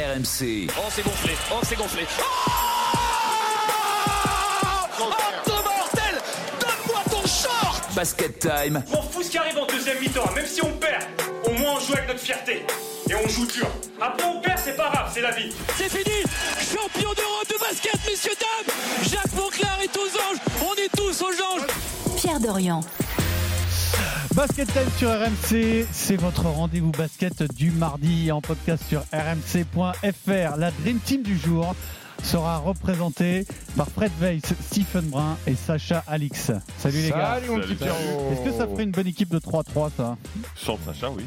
RMC. Oh, c'est gonflé. Oh, c'est gonflé. Oh Oh, mortel Donne-moi ton short Basket Time. On fout ce qui arrive en deuxième mi-temps, même si on perd, au moins on joue avec notre fierté. Et on joue dur. Après on perd, c'est pas grave, c'est la vie. C'est fini Champion d'Europe de basket, messieurs, dames Jacques Monclar est aux anges On est tous aux anges Pierre Dorian. Basket Time sur RMC, c'est votre rendez-vous basket du mardi en podcast sur rmc.fr. La Dream Team du jour sera représentée par Fred Weiss, Stephen Brun et Sacha Alix. Salut les gars. Salut mon petit. Est-ce que ça ferait une bonne équipe de 3-3 ça? Sans Sacha, oui.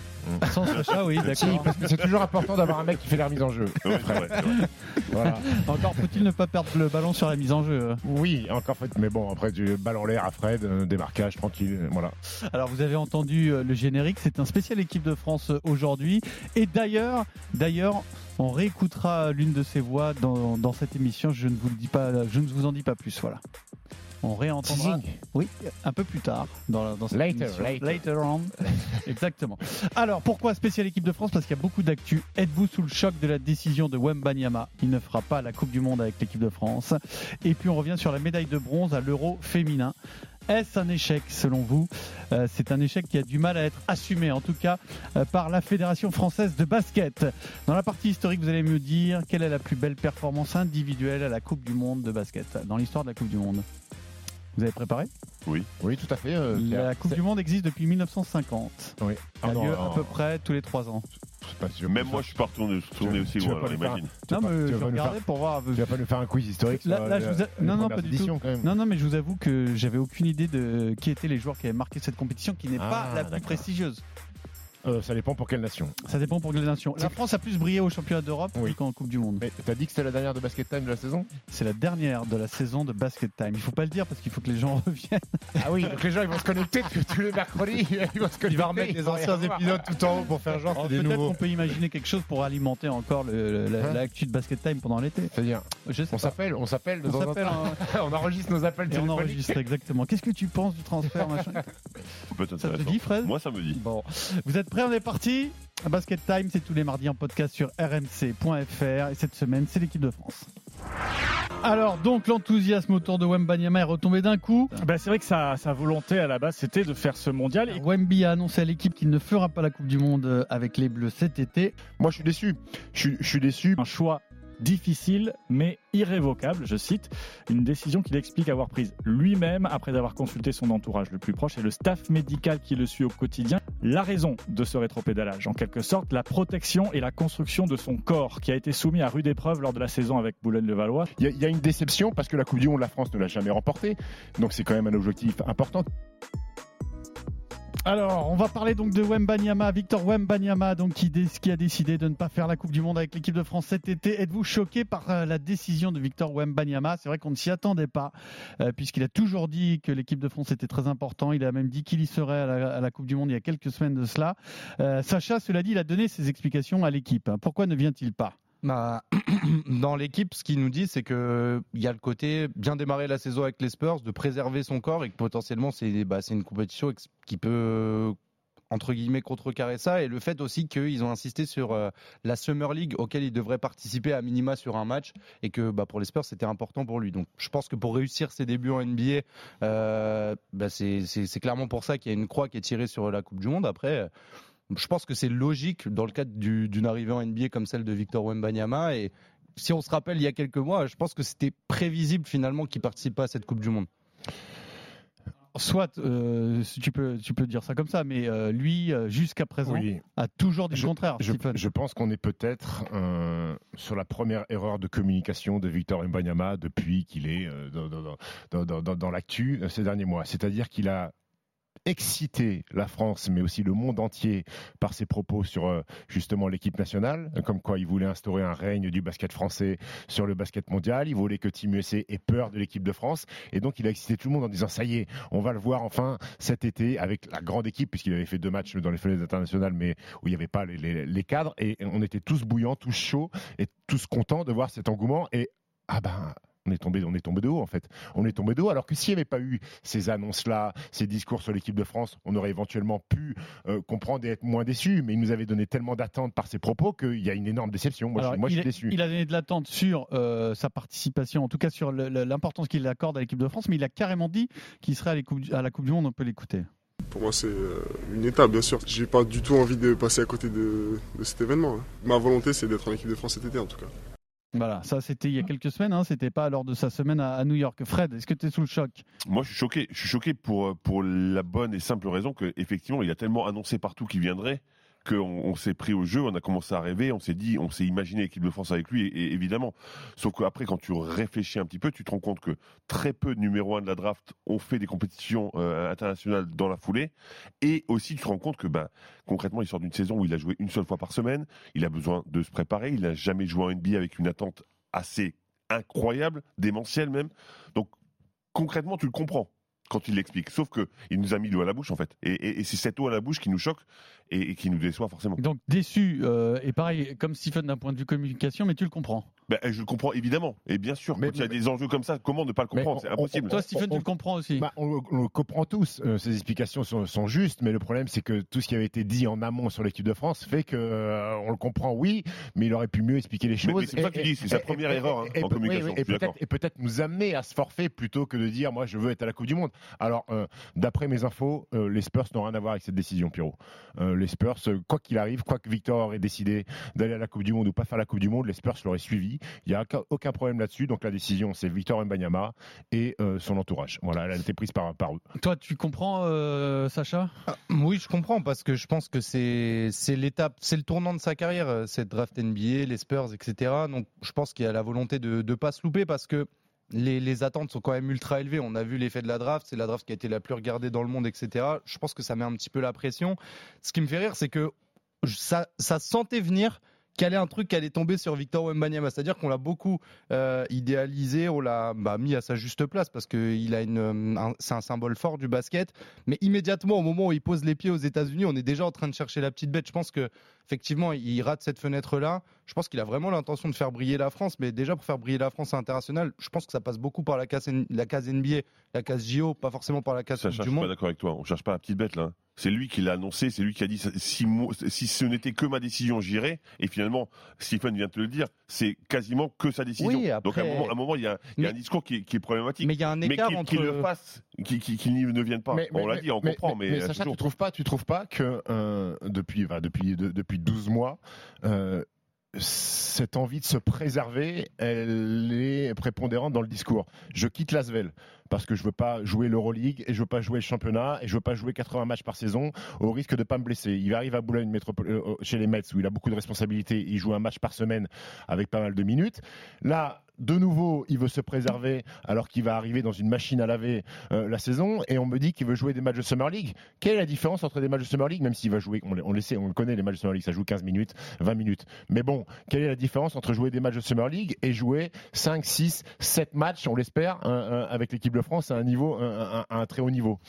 Sans Sacha, oui, d'accord. parce que c'est toujours important d'avoir un mec qui fait la remise en jeu. Oui, c'est vrai, c'est vrai. Voilà. Encore faut-il ne pas perdre le ballon sur la mise en jeu. Oui, encore fait. Mais bon, après, du balle en l'air à Fred, euh, démarquage tranquille. Voilà. Alors vous avez entendu euh, le générique, c'est un spécial équipe de France euh, aujourd'hui. Et d'ailleurs, d'ailleurs, on réécoutera l'une de ces voix dans, dans cette émission. Je ne vous le dis pas, je ne vous en dis pas plus. Voilà. On réentendra. Oui, un peu plus tard dans, dans cette Later, later. on. Exactement. Alors pourquoi spécial équipe de France? Parce qu'il y a beaucoup d'actu. Êtes-vous sous le choc de la décision de Wembanyama? Il ne fera pas la Coupe du Monde avec l'équipe de France. Et puis on revient sur la médaille de bronze à l'Euro féminin. Est-ce un échec selon vous? Euh, C'est un échec qui a du mal à être assumé, en tout cas euh, par la Fédération française de basket. Dans la partie historique, vous allez me dire quelle est la plus belle performance individuelle à la Coupe du Monde de basket dans l'histoire de la Coupe du Monde? Vous avez préparé Oui, tout à fait. euh, Pierre. La Coupe du Monde existe depuis 1950. Oui. Elle Ah a non, lieu non, à peu près tous les trois ans. c'est pas sûr. Même moi, je suis pas retourné, retourné aussi tu vas loin, pas alors le faire. imagine. Tu vas Non, pas- mais tu je pas nous regardais pour voir. Tu vas pas nous faire un quiz historique Là- sur là, la- je vous ai- les non, non, pas du tout. quand même. Non, non, mais je vous avoue que j'avais aucune idée de qui étaient les joueurs qui avaient marqué cette compétition, qui n'est Ah, pas la plus d'accord. prestigieuse. Euh, ça dépend pour quelle nation. Ça dépend pour quelle nation. La France a plus brillé au championnat d'Europe Oui. qu'en Coupe du Monde. Mais t'as dit que c'était la dernière de Basket Time de la saison? C'est la dernière de la saison de Basket Time. Il faut pas le dire parce qu'il faut que les gens reviennent. Ah oui, donc les gens ils vont se connecter que tous les mercredis. Ils vont se connecter. Il va remettre les anciens épisodes tout en haut pour faire genre Alors, c'est des Peut-être nouveaux. qu'on peut imaginer quelque chose pour alimenter encore le- le- la- Hein l'actu de Basket Time pendant l'été. C'est-à-dire, Je sais on pas. s'appelle, on s'appelle On hein, enregistre nos appels et on enregistre exactement. Qu'est-ce que tu penses du transfert machin? Ça te dit, Fred? Moi, ça me dit. Bon, vous êtes prêts On est parti. Basket Time, c'est tous les mardis en podcast sur rmc.fr et cette semaine, c'est l'équipe de France. Alors, donc, l'enthousiasme autour de Wembanyama est retombé d'un coup. Bah, c'est vrai que sa, sa volonté à la base c'était de faire ce mondial. Et Wemby a annoncé à l'équipe qu'il ne fera pas la Coupe du Monde euh, avec les Bleus cet été. Moi je suis déçu. Je suis, je suis déçu. un choix difficile mais irrévocable, je cite, une décision qu'il explique avoir prise lui-même après avoir consulté son entourage le plus proche et le staff médical qui le suit au quotidien. La raison de ce rétropédalage, en quelque sorte, la protection et la construction de son corps qui a été soumis à rude épreuve lors de la saison avec Boulogne-le-Valois. Il y, y a une déception parce que la Coupe du Monde, la France ne l'a jamais remportée. Donc c'est quand même un objectif important. Alors, on va parler donc de Wembanyama, Victor Wembanyama, donc qui, a décidé de ne pas faire la Coupe du Monde avec l'équipe de France cet été. Êtes-vous choqué par euh, la décision de Victor Wembanyama? C'est vrai qu'on ne s'y attendait pas, euh, puisqu'il a toujours dit que l'équipe de France était très important. Il a même dit qu'il y serait à la, Coupe du Monde il y a quelques semaines de cela. Euh, Sacha, cela dit, il a donné ses explications à l'équipe. Pourquoi ne vient-il pas? Bah, dans l'équipe, ce qu'ils nous disent, c'est que il y a le côté bien démarrer la saison avec les Spurs, de préserver son corps et que potentiellement c'est bah, une compétition qui peut entre guillemets contrecarrer ça. Et le fait aussi qu'ils ont insisté sur euh, la Summer League auquel il devrait participer à minima sur un match et que bah, pour les Spurs c'était important pour lui. Donc je pense que pour réussir ses débuts en NBA euh, c'est clairement pour ça qu'il y a une croix qui est tirée sur la Coupe du Monde. Après je pense que c'est logique dans le cadre du- d'une arrivée en NBA comme celle de Victor Wembanyama et si on se rappelle il y a quelques mois, je pense que c'était prévisible finalement qu'il participe pas à cette Coupe du Monde. Soit, euh, tu peux, tu peux dire ça comme ça, mais euh, lui, euh, jusqu'à présent, Oui. a toujours dit le contraire. Je, pense qu'on est peut-être euh, sur la première erreur de communication de Victor Mbanyama depuis qu'il est euh, dans, dans, dans, dans, dans- dans l'actu ces derniers mois. C'est-à-dire qu'il a excité la France, mais aussi le monde entier par ses propos sur euh, justement l'équipe nationale, comme quoi il voulait instaurer un règne du basket français sur le basket mondial. Il voulait que Team USA ait peur de l'équipe de France, et donc il a excité tout le monde en disant ça y est, on va le voir enfin cet été avec la grande équipe, puisqu'il avait fait deux matchs dans les fenêtres internationales, mais où il n'y avait pas les- les cadres, et on était tous bouillants, tous chauds, et tous contents de voir cet engouement. Et ah ben On est tombé, on est tombé de haut en fait. On est tombé de haut. Alors que s'il n'y avait pas eu ces annonces-là, ces discours sur l'équipe de France, on aurait éventuellement pu euh, comprendre et être moins déçu. Mais il nous avait donné tellement d'attentes par ses propos qu'il y a une énorme déception. Moi, Alors, je, moi, je il, suis déçu. il a donné de l'attente sur euh, sa participation, en tout cas sur l'importance qu'il accorde à l'équipe de France, mais il a carrément dit qu'il serait à, les coupes- à la Coupe du Monde. On peut l'écouter. Pour moi, c'est euh, une étape, bien sûr. J'ai pas du tout envie de passer à côté de, de cet événement. hein. Ma volonté, c'est d'être en équipe de France cet été, en tout cas. Voilà, ça c'était il y a quelques semaines, hein, c'était pas lors de sa semaine à, à New York. Fred, est-ce que tu es sous le choc? Moi, je suis choqué. Je suis choqué pour, euh, pour la bonne et simple raison qu'effectivement, il a tellement annoncé partout qu'il viendrait qu'on on s'est pris au jeu, on a commencé à rêver, on s'est dit, on s'est imaginé l'équipe de France avec lui, et, évidemment. Sauf qu'après, quand tu réfléchis un petit peu, tu te rends compte que très peu de numéro 1 de la draft ont fait des compétitions euh, internationales dans la foulée. Et aussi, tu te rends compte que ben, concrètement, il sort d'une saison où il a joué une seule fois par semaine, il a besoin de se préparer, il n'a jamais joué en NBA avec une attente assez incroyable, démentielle même. Donc, concrètement, tu le comprends quand il l'explique. Sauf que il nous a mis l'eau à la bouche, en fait. Et, c'est cette eau à la bouche qui nous choque et, et qui nous déçoit forcément. Donc déçu, euh, et pareil, comme Stephen d'un point de vue communication, mais tu le comprends. Ben, je le comprends évidemment, et bien sûr. Mais- quand il y a mais- des enjeux comme ça, comment ne pas le comprendre? C'est on- impossible. Toi, Stephen, tu le comprends aussi. Bah, on, on le comprend tous. euh, ces explications sont, sont justes, mais le problème, c'est que tout ce qui avait été dit en amont sur l'équipe de France fait que euh, on le comprend, oui, mais il aurait pu mieux expliquer les choses. mais c'est ça que tu dis, c'est sa première erreur, hein, en communication, oui, et peut-être nous amener à ce forfait plutôt que de dire, moi, je veux être à la Coupe du Monde. Alors, euh, d'après mes infos, euh, les Spurs n'ont rien à voir avec cette décision, Pierrot. Euh, les Spurs, quoi qu'il arrive, quoi que Victor aurait décidé d'aller à la Coupe du Monde ou pas faire la Coupe du Monde, les Spurs l'auraient suivi. Il n'y a aucun- problème là-dessus. Donc la décision, c'est Victor Mbanyama et euh, son entourage. Voilà, elle a été prise par, par eux. Toi, tu comprends, euh, Sacha? Ah, Oui, je comprends parce que je pense que c'est l'étape, c'est le tournant de sa carrière, euh, cette draft NBA, les Spurs, etc. Donc, je pense qu'il y a la volonté de ne pas se louper parce que les, les attentes sont quand même ultra élevées. On a vu l'effet de la draft, c'est la draft qui a été la plus regardée dans le monde, etc. Je pense que ça met un petit peu la pression. Ce qui me fait rire, c'est que ça, ça sentait venir allait un truc qui allait tomber sur Victor Wembanyama. C'est-à-dire qu'on l'a beaucoup euh, idéalisé, on l'a bah, mis à sa juste place parce que il a une, euh, un- c'est un symbole fort du basket. Mais immédiatement, au moment où il pose les pieds aux États-Unis, on est déjà en train de chercher la petite bête. Je pense que effectivement, il rate cette fenêtre-là. Je pense qu'il a vraiment l'intention de faire briller la France, mais déjà pour faire briller la France à l'international, je pense que ça passe beaucoup par la case, la case NBA, la case JO, pas forcément par la case Ça, Coupe je du suis pas Monde. d'accord avec toi. On cherche pas la petite bête là. C'est lui qui l'a annoncé, c'est lui qui a dit si, ce n'était que ma décision, j'irais. Et finalement, Stephen vient de te le dire, c'est quasiment que sa décision. Oui, Donc à un moment, à un moment, il y a, il y a un discours qui est, qui est problématique. Mais il y a un Mais écart qu'il entre. qu'il le fasse, qu'il ne vienne pas. on l'a dit, on comprend, mais, euh, Sacha, toujours. tu trouves pas, tu trouves pas que euh, depuis, enfin, depuis, de- depuis 12 mois, euh, cette envie de se préserver, elle est prépondérante dans le discours. Je quitte Lasvel parce que je veux pas jouer l'Euroleague et je veux pas jouer le championnat et je veux pas jouer 80 matchs par saison au risque de pas me blesser. Il arrive à Boulogne métropole, euh, chez les Mets où il a beaucoup de responsabilités. Il joue un match par semaine avec pas mal de minutes. Là, de nouveau, il veut se préserver alors qu'il va arriver dans une machine à laver euh, la saison et on me dit qu'il veut jouer des matchs de Summer League. Quelle est la différence entre des matchs de Summer League, même s'il va jouer, on, le- sait, on le connaît, les matchs de Summer League, ça joue 15 minutes, 20 minutes. Mais bon, quelle est la différence entre jouer des matchs de Summer League et jouer 5, 6, 7 matchs, on l'espère, avec l'équipe de France à un niveau, un- un très haut niveau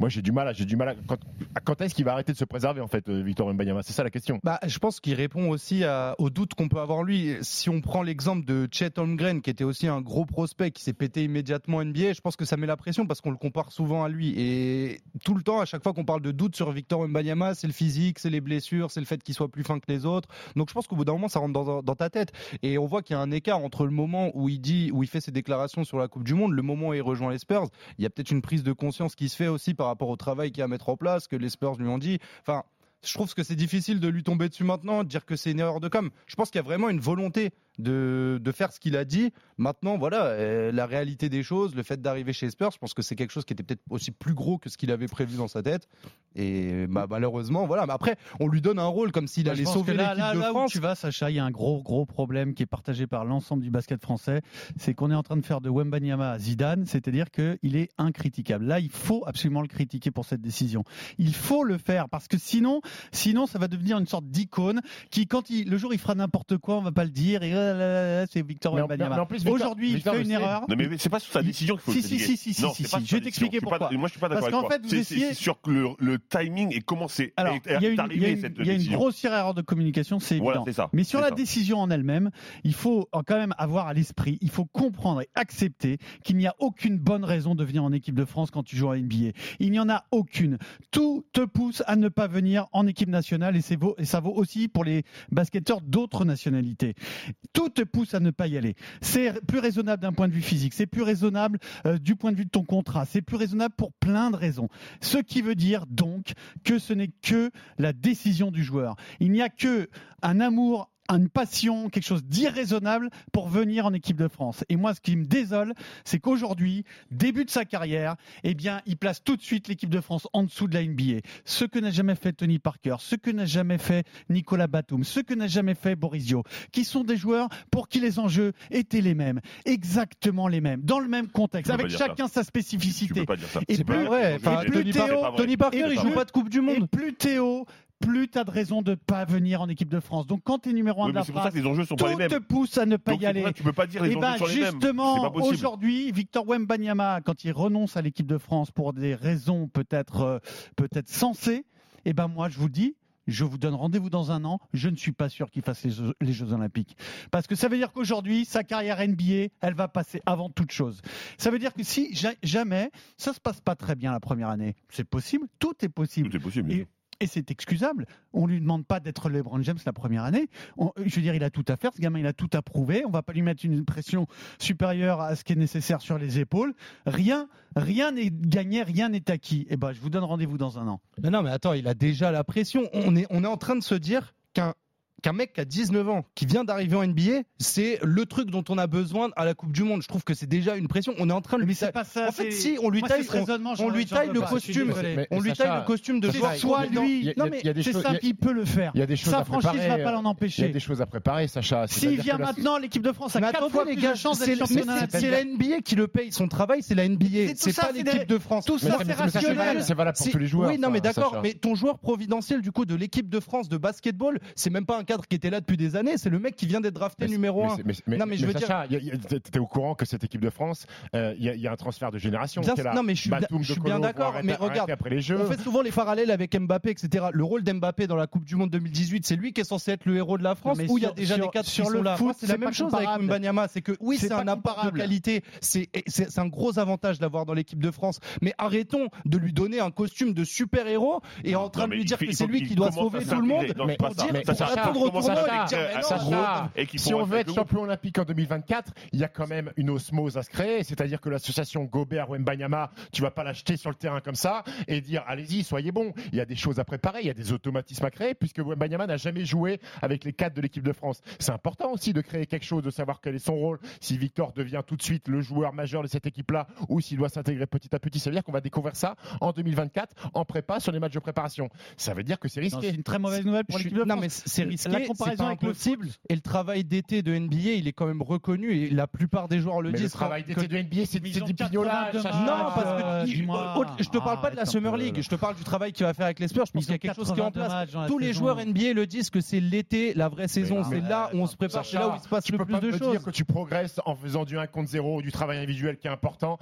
Moi, j'ai du mal, j'ai du mal à, quand, est-ce qu'il va arrêter de se préserver, en fait, euh, Victor Mbanyama C'est ça la question. Bah, je pense qu'il répond aussi aux doutes qu'on peut avoir lui. Si on prend l'exemple de Chet Holmgren, qui était aussi un gros prospect, qui s'est pété immédiatement NBA, je pense que ça met la pression parce qu'on le compare souvent à lui. Et tout le temps, à chaque fois qu'on parle de doute sur Victor Wembanyama, c'est le physique, c'est les blessures, c'est le fait qu'il soit plus fin que les autres. Donc je pense qu'au bout d'un moment, ça rentre dans, dans ta tête. Et on voit qu'il y a un écart entre le moment où il dit, où il fait ses déclarations sur la Coupe du Monde, le moment où il rejoint les Spurs. Il y a peut-être une prise de conscience qui se fait aussi par rapport au travail qu'il y a à mettre en place, que les Spurs lui ont dit. Enfin, je trouve que c'est difficile de lui tomber dessus maintenant, de dire que c'est une erreur de com. Je pense qu'il y a vraiment une volonté de, de faire ce qu'il a dit. Maintenant, voilà, euh, la réalité des choses, le fait d'arriver chez Spurs, je pense que c'est quelque chose qui était peut-être aussi plus gros que ce qu'il avait prévu dans sa tête. Et bah, malheureusement, voilà. Mais après, on lui donne un rôle comme s'il allait sauver l'équipe là, de là où France. tu vas, Sacha, il y a un gros, gros problème qui est partagé par l'ensemble du basket français. C'est qu'on est en train de faire de Wembanyama à Zidane, c'est-à-dire qu'il est incritiquable. Là, il faut absolument le critiquer pour cette décision. Il faut le faire parce que sinon, sinon, ça va devenir une sorte d'icône qui, quand il, le jour où il fera n'importe quoi, on va pas le dire. Et, là, c'est Victor Wembanyama. mais en plus, Victor- Aujourd'hui, il fait une erreur. Non, mais c'est pas sur sa décision qu'il faut Si, le si, critiquer. si, si, non, si, je vais décision. t'expliquer pourquoi. Moi, je suis pas d'accord Parce qu'en fait, vous essayez- sur le, le timing et comment c'est Alors, est- il y a une, il y a arrivé cette il y a une décision. grossière erreur de communication, c'est Voilà, évident. c'est ça. Mais sur la décision en elle-même, il faut quand même avoir à l'esprit, il faut comprendre et accepter qu'il n'y a aucune bonne raison de venir en équipe de France quand tu joues en NBA. Il n'y en a aucune. Tout te pousse à ne pas venir en équipe nationale et, et ça vaut aussi pour les basketteurs d'autres nationalités. Tout te pousse à ne pas y aller. C'est plus raisonnable d'un point de vue physique, c'est plus raisonnable euh, du point de vue de ton contrat, c'est plus raisonnable pour plein de raisons. Ce qui veut dire donc que ce n'est que la décision du joueur. Il n'y a que un amour une passion, quelque chose d'irraisonnable pour venir en équipe de France. Et moi, ce qui me désole, c'est qu'aujourd'hui, début de sa carrière, eh bien, il place tout de suite l'équipe de France en dessous de la NBA. Ce que n'a jamais fait Tony Parker, ce que n'a jamais fait Nicolas Batum, ce que n'a jamais fait Borisio, qui sont des joueurs pour qui les enjeux étaient les mêmes, exactement les mêmes, dans le même contexte, avec chacun sa Tu spécificité. peux pas dire ça. Et C'est plus- pas vrai. et Enfin, plus Tony, Théo- Par- pas vrai. Tony Parker, Et il joue pas de Coupe du Et Monde. plus Théo, plus tu as de raison de pas venir en équipe de France. Donc quand tu es numéro un Oui, de la pour ça phrase, que les enjeux sont pas les tout mêmes. te pousse à ne pas Donc, y c'est pour aller. ça tu peux pas dire les Et enjeux ben sont les mêmes. C'est justement, aujourd'hui, Victor Wembanyama, quand il renonce à l'équipe de France pour des raisons peut-être euh, peut-être sensées, et ben moi je vous dis, je vous donne rendez-vous dans un an. Je ne suis pas sûr qu'il fasse les Jeux, les Jeux Olympiques. Parce que ça veut dire qu'aujourd'hui, sa carrière NBA, elle va passer avant toute chose. Ça veut dire que si ja- jamais ça se passe pas très bien la première année, c'est possible, tout est possible. Tout est possible. Et, et c'est excusable. On lui demande pas d'être LeBron James la première année. Je veux dire, il a tout à faire. Ce gamin, il a tout à prouver. On va pas lui mettre une pression supérieure à ce qui est nécessaire sur les épaules. Rien, rien n'est gagné, rien n'est acquis. Et ben, je vous donne rendez-vous dans un an. Non, mais attends, il a déjà la pression. On est en train de se dire qu'un qu'un mec qui a 19 ans, qui vient d'arriver en NBA, c'est le truc dont on a besoin à la Coupe du Monde. Je trouve que c'est déjà une pression. On est en train de lui tailler- pas ça. En fait, si, on lui Moi, taille, on j'en- lui taille le costume. On lui Sacha, taille le costume de joueur. il- Soit lui. il y a- Non, mais c'est choses- simple, il y a- il peut le faire. Il y a des choses Sa franchise préparer. va pas l'en Il y a empêcher. des choses à préparer, Sacha. S'il vient maintenant, l'équipe de France a quatre fois les plus gars, de chances c'est d'être la NBA qui le paye. Son travail, c'est la NBA. C'est ça, pas c'est l'équipe de France. tout ça, ça, c'est ça, rationnel. valable- C'est valable pour tous les joueurs. Oui, non, mais ça, d'accord. Mais ton joueur providentiel du coup de l'équipe de France de basketball, c'est même pas un cadre qui était là depuis des années. C'est le mec qui vient d'être drafté Mais- numéro mais 1. c'est- mais- mais- Non, mais je veux Sacha, a- t'es au courant que cette équipe de France, euh, il y, a- il y a un transfert de génération. Bien qui est sûr, là. non, mais je suis bien- Batum, je suis De bien Colo vont d'accord, mais regarde, après les Jeux. On fait souvent les parallèles avec Mbappé, etc. Le rôle d'Mbappé dans la Coupe du Monde 2018, c'est lui qui est censé être le héros de la France, où il y a déjà sur- des cadres sur qui le foot, c'est la même chose avec. Mbanyama, c'est que oui, C'est un apport de qualité, c'est un gros avantage d'avoir dans l'équipe de France, mais arrêtons de lui donner un costume de super-héros et en train de lui dire que c'est lui qui doit sauver tout le monde. Non, tournoi Sacha, et dire, mais non, Sacha, Et qui Si on veut être champion olympique en 2024, il y a quand même une osmose à se créer. C'est-à-dire que l'association Gobert Wembanyama, tu vas pas l'acheter sur le terrain comme ça et dire allez-y, soyez bons. Il y a des choses à préparer, il y a des automatismes à créer puisque Wembanyama n'a jamais joué avec les cadres de l'équipe de France. C'est important aussi de créer quelque chose, de savoir quel est son rôle. Si Victor devient tout de suite le joueur majeur de cette équipe-là ou s'il doit s'intégrer petit à petit, ça veut dire qu'on va découvrir ça en 2024 en prépa sur les matchs de préparation. Ça veut dire que c'est Non, risqué. C'est une très mauvaise nouvelle pour l'équipe de non, France. mais c'est risqué. La c'est comparaison pas avec le impossible. Et le travail d'été de NBA, il est quand même reconnu et la plupart des joueurs le Mais le disent. travail d'été de NBA, c'est du pignolage. 82 Sacha. matchs. Non, parce que Euh, au- je te parle pas de la Summer peu. League, je te parle du travail qu'il va faire avec les Spurs. Je pense qu'il y a quelque chose qui est en 82 place. la Tous les joueurs NBA le disent que c'est l'été, la vraie saison. C'est là où on se prépare, c'est là où il se passe tu le peux plus pas de me choses. dire que tu progresses en faisant du 1 contre 0, du travail individuel qui est important,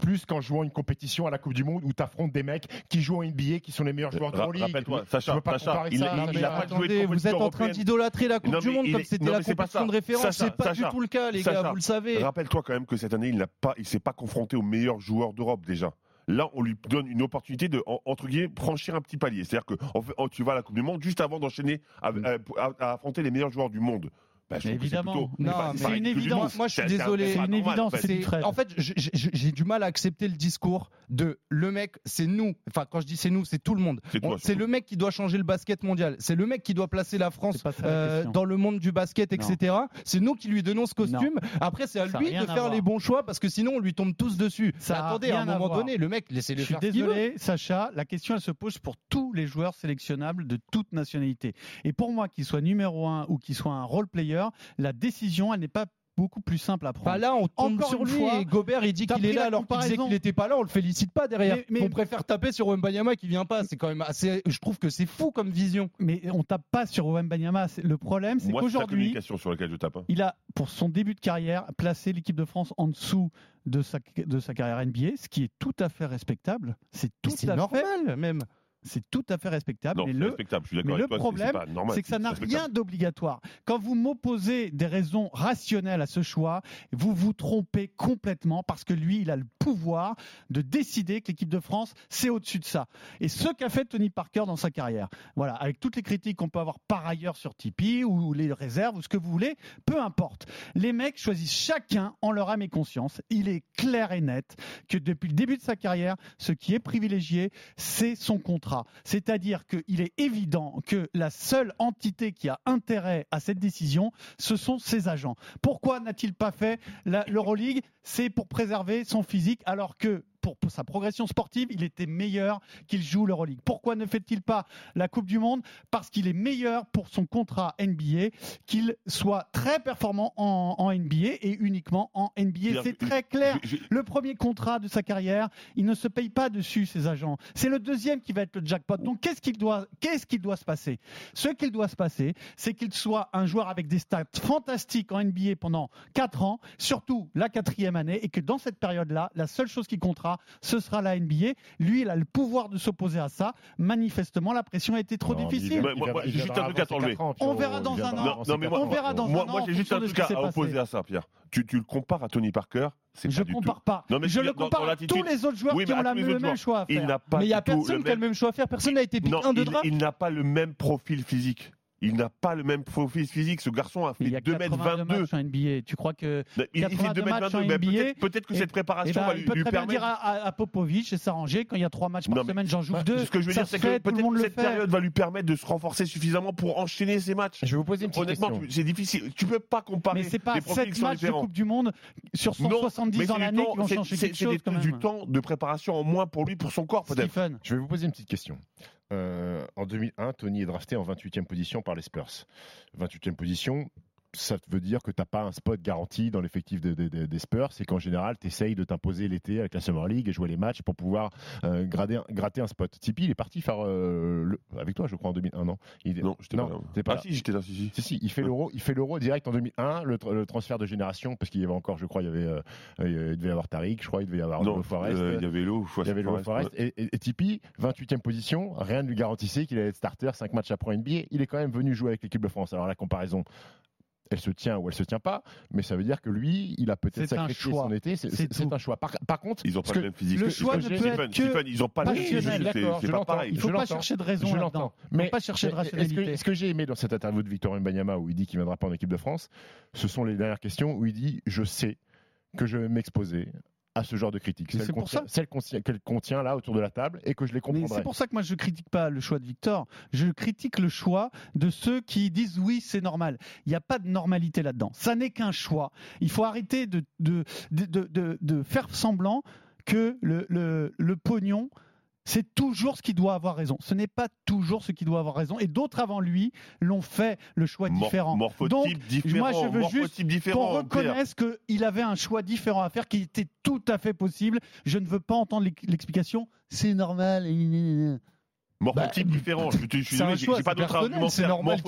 plus qu'en jouant une compétition à la Coupe du Monde où tu affrontes des mecs qui jouent en NBA, qui sont les meilleurs joueurs de Ra- Euroleague. Rappelle-toi, Tu Sacha, peux pas il ça, a- il- il Sacha. a pas joué de vous compétition êtes en train d'idolâtrer la Coupe Non, du Monde comme c'était la compétition de référence. C'est pas du tout le cas, les gars, vous le savez. Rappelle-toi quand même que cette année, il n'a pas, il s'est pas confronté aux meilleurs joueurs d'Europe déjà. Là, on lui donne une opportunité de, en- entre guillemets, franchir un petit palier. C'est-à-dire que en fait, oh, tu vas à la Coupe du Monde juste avant d'enchaîner à, à- à affronter les meilleurs joueurs du monde. Bah, je Mais évidemment. plutôt- Non, c'est une évidence. Moi, je suis désolé. c'est une évidence, en fait. c'est C'est- Fred. en fait, je- je- je- j'ai du mal à accepter le discours de le mec, c'est nous. Enfin, quand je dis c'est nous, c'est tout le monde. C'est le mec qui doit changer le basket mondial. C'est le mec qui doit placer la France la euh, dans le monde du basket, etc. C'est nous qui lui donnons ce costume. Après, c'est à Ça lui de à faire voir. les bons choix parce que sinon, on lui tombe tous dessus. Ça attendez, à un à moment donné, le mec, Je laissez-le suis faire qu'il veut. désolé, Sacha, la question elle se pose pour tous les joueurs sélectionnables de toute nationalité. Et pour moi, qu'il soit numéro un ou qu'il soit un role player, la décision elle n'est pas beaucoup plus simple à prendre. Bah là, on tombe Encore sur une lui fois, et Gobert il dit qu'il est là alors qu'il disait qu'il n'était pas là. On le félicite pas derrière. Mais- mais- on préfère taper sur Wembanyama qui vient pas. C'est quand même assez. Je trouve que c'est fou comme vision. Mais on tape pas sur Wembanyama. C'est- Le problème, c'est qu'aujourd'hui, communication sur laquelle je tape. hein. il a, pour son début de carrière, placé l'équipe de France en dessous de sa, de sa carrière NBA, ce qui est tout à fait respectable. C'est tout à fait, normal même. C'est tout à fait respectable. Non, le, respectable, je suis mais le toi. problème, c'est que ça n'a rien d'obligatoire. Quand vous m'opposez des raisons rationnelles à ce choix, vous vous trompez complètement parce que lui, il a le pouvoir de décider que l'équipe de France, c'est au-dessus de ça. Et ce qu'a fait Tony Parker dans sa carrière, voilà, avec toutes les critiques qu'on peut avoir par ailleurs sur Tipeee ou les réserves ou ce que vous voulez, peu importe. Les mecs choisissent chacun en leur âme et conscience. Il est clair et net que depuis le début de sa carrière, ce qui est privilégié, c'est son contrat. C'est-à-dire qu'il est évident que la seule entité qui a intérêt à cette décision, ce sont ses agents. Pourquoi n'a-t-il pas fait l'Euroleague? C'est pour préserver son physique, alors que pour, pour sa progression sportive, il était meilleur qu'il joue l'Euroleague. Pourquoi ne fait-il pas la Coupe du Monde? Parce qu'il est meilleur pour son contrat NBA, qu'il soit très performant en, en NBA et uniquement en NBA. C'est très clair. Le premier contrat de sa carrière, il ne se paye pas dessus, ses agents. C'est le deuxième qui va être le jackpot. Donc, qu'est-ce qu'il doit, qu'est-ce qu'il doit se passer? Ce qu'il doit se passer, c'est qu'il soit un joueur avec des stats fantastiques en NBA pendant 4 ans, surtout la quatrième année, et que dans cette période-là, la seule chose qui comptera, ce sera la NBA. Lui, il a le pouvoir de s'opposer à ça. Manifestement, la pression a été trop Non, difficile. Moi- moi- j'ai juste un truc à t'enlever. On verra dans un an. on verra dans moi, un an moi, j'ai juste un truc à opposer à ça, Pierre. Tu, tu le compares à Tony Parker, c'est Je pas ne du tout. compare pas. Non, mais je le dans- dans compare à tous les autres joueurs Oui, qui ont la- le même choix à Il faire. pas Mais il y a personne qui a le même- choix à faire. Personne n'a été pick Non, 1 de draft. il n'a pas le même profil physique. Il n'a pas le même profil physique. Ce garçon a fait a 2m22. 82 matchs en NBA. Tu crois que Il, il fait 82 matchs en 2m22. mais NBA, Peut-être peut-être que et- cette Eh préparation ben, va il lui, peut lui très bien permettre. dire à, à- Popovic et s'arranger quand il y a trois matchs par Non, mais- semaine, j'en joue Ouais, deux. Ce que je veux Ça dire, c'est fait, que peut-être cette fait. période va lui permettre de se renforcer suffisamment pour enchaîner ses matchs. Je vais vous poser une petite Honnêtement, question. tu- c'est difficile. Tu peux pas comparer Mais c'est pas des profils qui 7 sont matchs de. Coupe du Monde sur Non, 170 mais ans c'est du l'année temps- qui vont c'est- changer quelque c'est chose du temps de préparation en moins pour lui, pour son corps peut-être. Stephen, Je vais vous poser une petite question. Euh, en 2001, Tony est drafté en 28e position par les Spurs. 28e position, ça veut dire que tu n'as pas un spot garanti dans l'effectif de- de- de- des Spurs. C'est qu'en général, tu essayes de t'imposer l'été avec la Summer League et jouer les matchs pour pouvoir euh, grader gratter un spot. Tipeee, il est parti faire euh, le- avec toi, je crois, en 2001, non il, Non, j'étais pas là. pas Ah là. si, j'étais là, si, si. Si, si, il fait l'euro, il fait l'euro direct en 2001, le, tr- le transfert de génération, parce qu'il y avait encore, je crois, il y avait, euh, euh, il devait y avoir Tariq, je crois, il devait y avoir Non, Forest. euh, il y avait l'eau, il y avait le Forest et, et, et Tipeee, 28e position, rien ne lui garantissait qu'il allait être starter 5 matchs après NBA. Il est quand même venu jouer avec l'équipe de France. Alors la comparaison, elle se tient ou elle se tient pas, mais ça veut dire que lui, il a peut-être sacrifié choix. son été. C'est un choix. Par, par contre, Ils ont ce pas que- le même physique. le Ce choix que ne je peut dis, être Stephen, que Stephen, ils ont pas le même passionnel. physique. c'est- je pas l'entends. pareil. il faut je pas l'entends. chercher de je raison l'entends. là-dedans. Mais faut pas chercher de mais est-ce que, rationalité. est-ce que j'ai aimé dans cette interview de Victor Mbanyama où il dit qu'il ne viendra pas en équipe de France, ce sont les dernières questions où il dit je sais que je vais m'exposer à ce genre de critiques, celle c'est pour contient- ça. celle contient- qu'elle contient là autour de la table et que je les comprendrai. c'est pour ça que moi je critique pas le choix de Victor, je critique le choix de ceux qui disent oui c'est normal. Il n'y a pas de normalité là-dedans. Ça n'est qu'un choix. Il faut arrêter de, de, de, de- de- de faire semblant que le, le, le pognon c'est toujours ce qui doit avoir raison. Ce n'est pas toujours ce qui doit avoir raison. Et d'autres avant lui l'ont fait le choix Mor- différent. Donc, différent. moi, je veux juste qu'on reconnaisse qu'il avait un choix différent à faire qui était tout à fait possible. Je ne veux pas entendre l'ex- l'explication. C'est normal. Morphotype différent. Je suis c'est un désolé, j'ai pas c'est d'autre personnel, argument. c'est normal.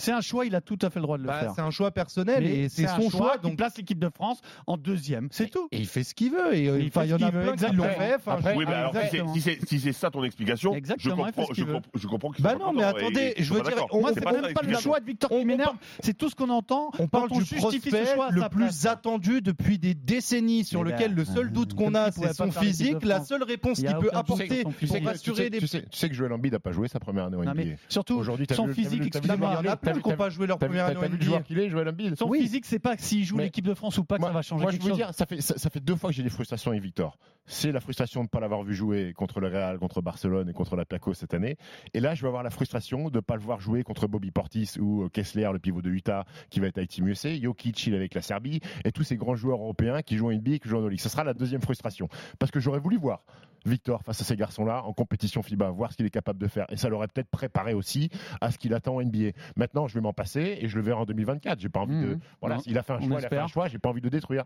C'est un choix, il a tout à fait le droit de le Bah, faire. c'est un choix personnel Mais et c'est son choix. Donc place l'équipe de France en deuxième, c'est tout. Et il fait ce qu'il veut. Et euh, Il fait il y en ce a qu'il veut, plein qui l'ont exactement. fait. Enfin, Après, Oui, mais alors si c'est- si si ça ton explication, je Exactement, comprends, je comprends, je comprends qu'il Bah non, mais attendez, je veux dire, Moi, c'est même pas le choix de Victor qui m'énerve, c'est tout ce qu'on entend On parle du prospect le plus attendu depuis des décennies sur Eh lequel ben, le seul doute comme qu'on a c'est son physique. La seule réponse qu'il peut apporter pour rassurer les tu sais, tu sais que Joël Embiid n'a pas joué sa première année en Non, NBA. mais surtout, Aujourd'hui, son vu physique, excusez-moi, Il y en a T'as plein vu- qui n'ont pas joué leur première année vu le joueur NBA. qu'il est, Joël Embiid? Son Oui. physique, c'est pas s'il joue l'équipe de France ou pas que Moi, ça va changer moi, je quelque veux chose. dire, ça fait, ça, ça fait deux fois que j'ai des frustrations avec Victor. C'est la frustration de ne pas l'avoir vu jouer contre le Real, contre Barcelone et contre la Paco cette année. Et là, je vais avoir la frustration de ne pas le voir jouer contre Bobby Portis ou euh, Kessler, le pivot de Utah, qui va être avec Team USA, Jokic, il avec la Serbie, et tous ces grands joueurs européens qui jouent en NBA et qui jouent en Ligue. Ce sera la deuxième frustration. Parce que j'aurais voulu voir Victor face à ces garçons-là en compétition FIBA, voir ce qu'il est capable de faire. Et ça l'aurait peut-être préparé aussi à ce qu'il attend en NBA. Maintenant, je vais m'en passer et je le verrai en 2024. J'ai pas envie de. Mhm. Voilà, Non, il a fait un choix, il a fait espère. un choix. J'ai pas envie de le détruire.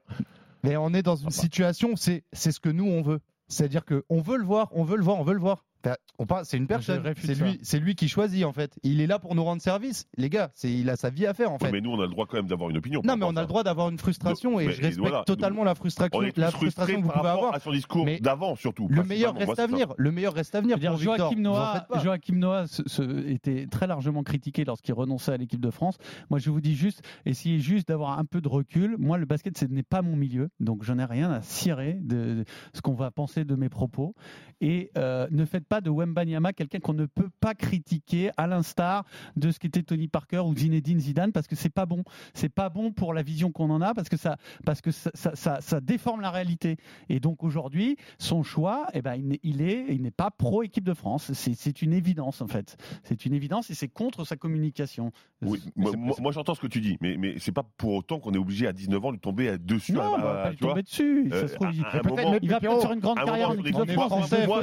Mais on est dans une situation, c'est c'est ce que nous on veut. C'est-à-dire que on veut le voir, on veut le voir, on veut le voir. Enfin, on parle, c'est une personne. C'est lui, c'est lui qui choisit en fait. Il est là pour nous rendre service, les gars. C'est il a sa vie à faire en fait. Mais nous, on a le droit quand même d'avoir une opinion. non, mais on a le droit d'avoir une frustration et Mais je respecte voilà, totalement la frustration, la frustration que vous pouvez avoir. à son discours Mais d'avant, surtout. Le meilleur reste à venir. Le meilleur reste à venir pour. Joachim en Noah. Joachim Noah se- se- était très largement critiqué lorsqu'il renonçait à l'équipe de France. Moi, je vous dis juste, essayez juste d'avoir un peu de recul. Moi, le basket, ce n'est pas mon milieu, donc j'en ai rien à cirer de, de ce qu'on va penser de mes propos. Et euh, ne faites pas de Wembanyama quelqu'un qu'on ne peut pas critiquer, à l'instar de ce qu'était Tony Parker ou Zinedine Zidane, parce que c'est pas bon. C'est pas bon pour la vision qu'on en a, parce que ça, parce que ça, ça, ça- ça déforme la réalité. Et donc aujourd'hui, son choix, eh ben, il est, il n'est pas pro équipe de France. C'est une évidence en fait. C'est une évidence et c'est contre sa communication. Oui, moi, j'entends ce que tu dis, mais, mais c'est pas pour autant qu'on est obligé à 19 ans de tomber dessus. Non, à- on va pas lui vois. tomber dessus. Ça Euh, se trouve, il, moment- il va peut-être faire une grande un carrière en équipe de France. moi,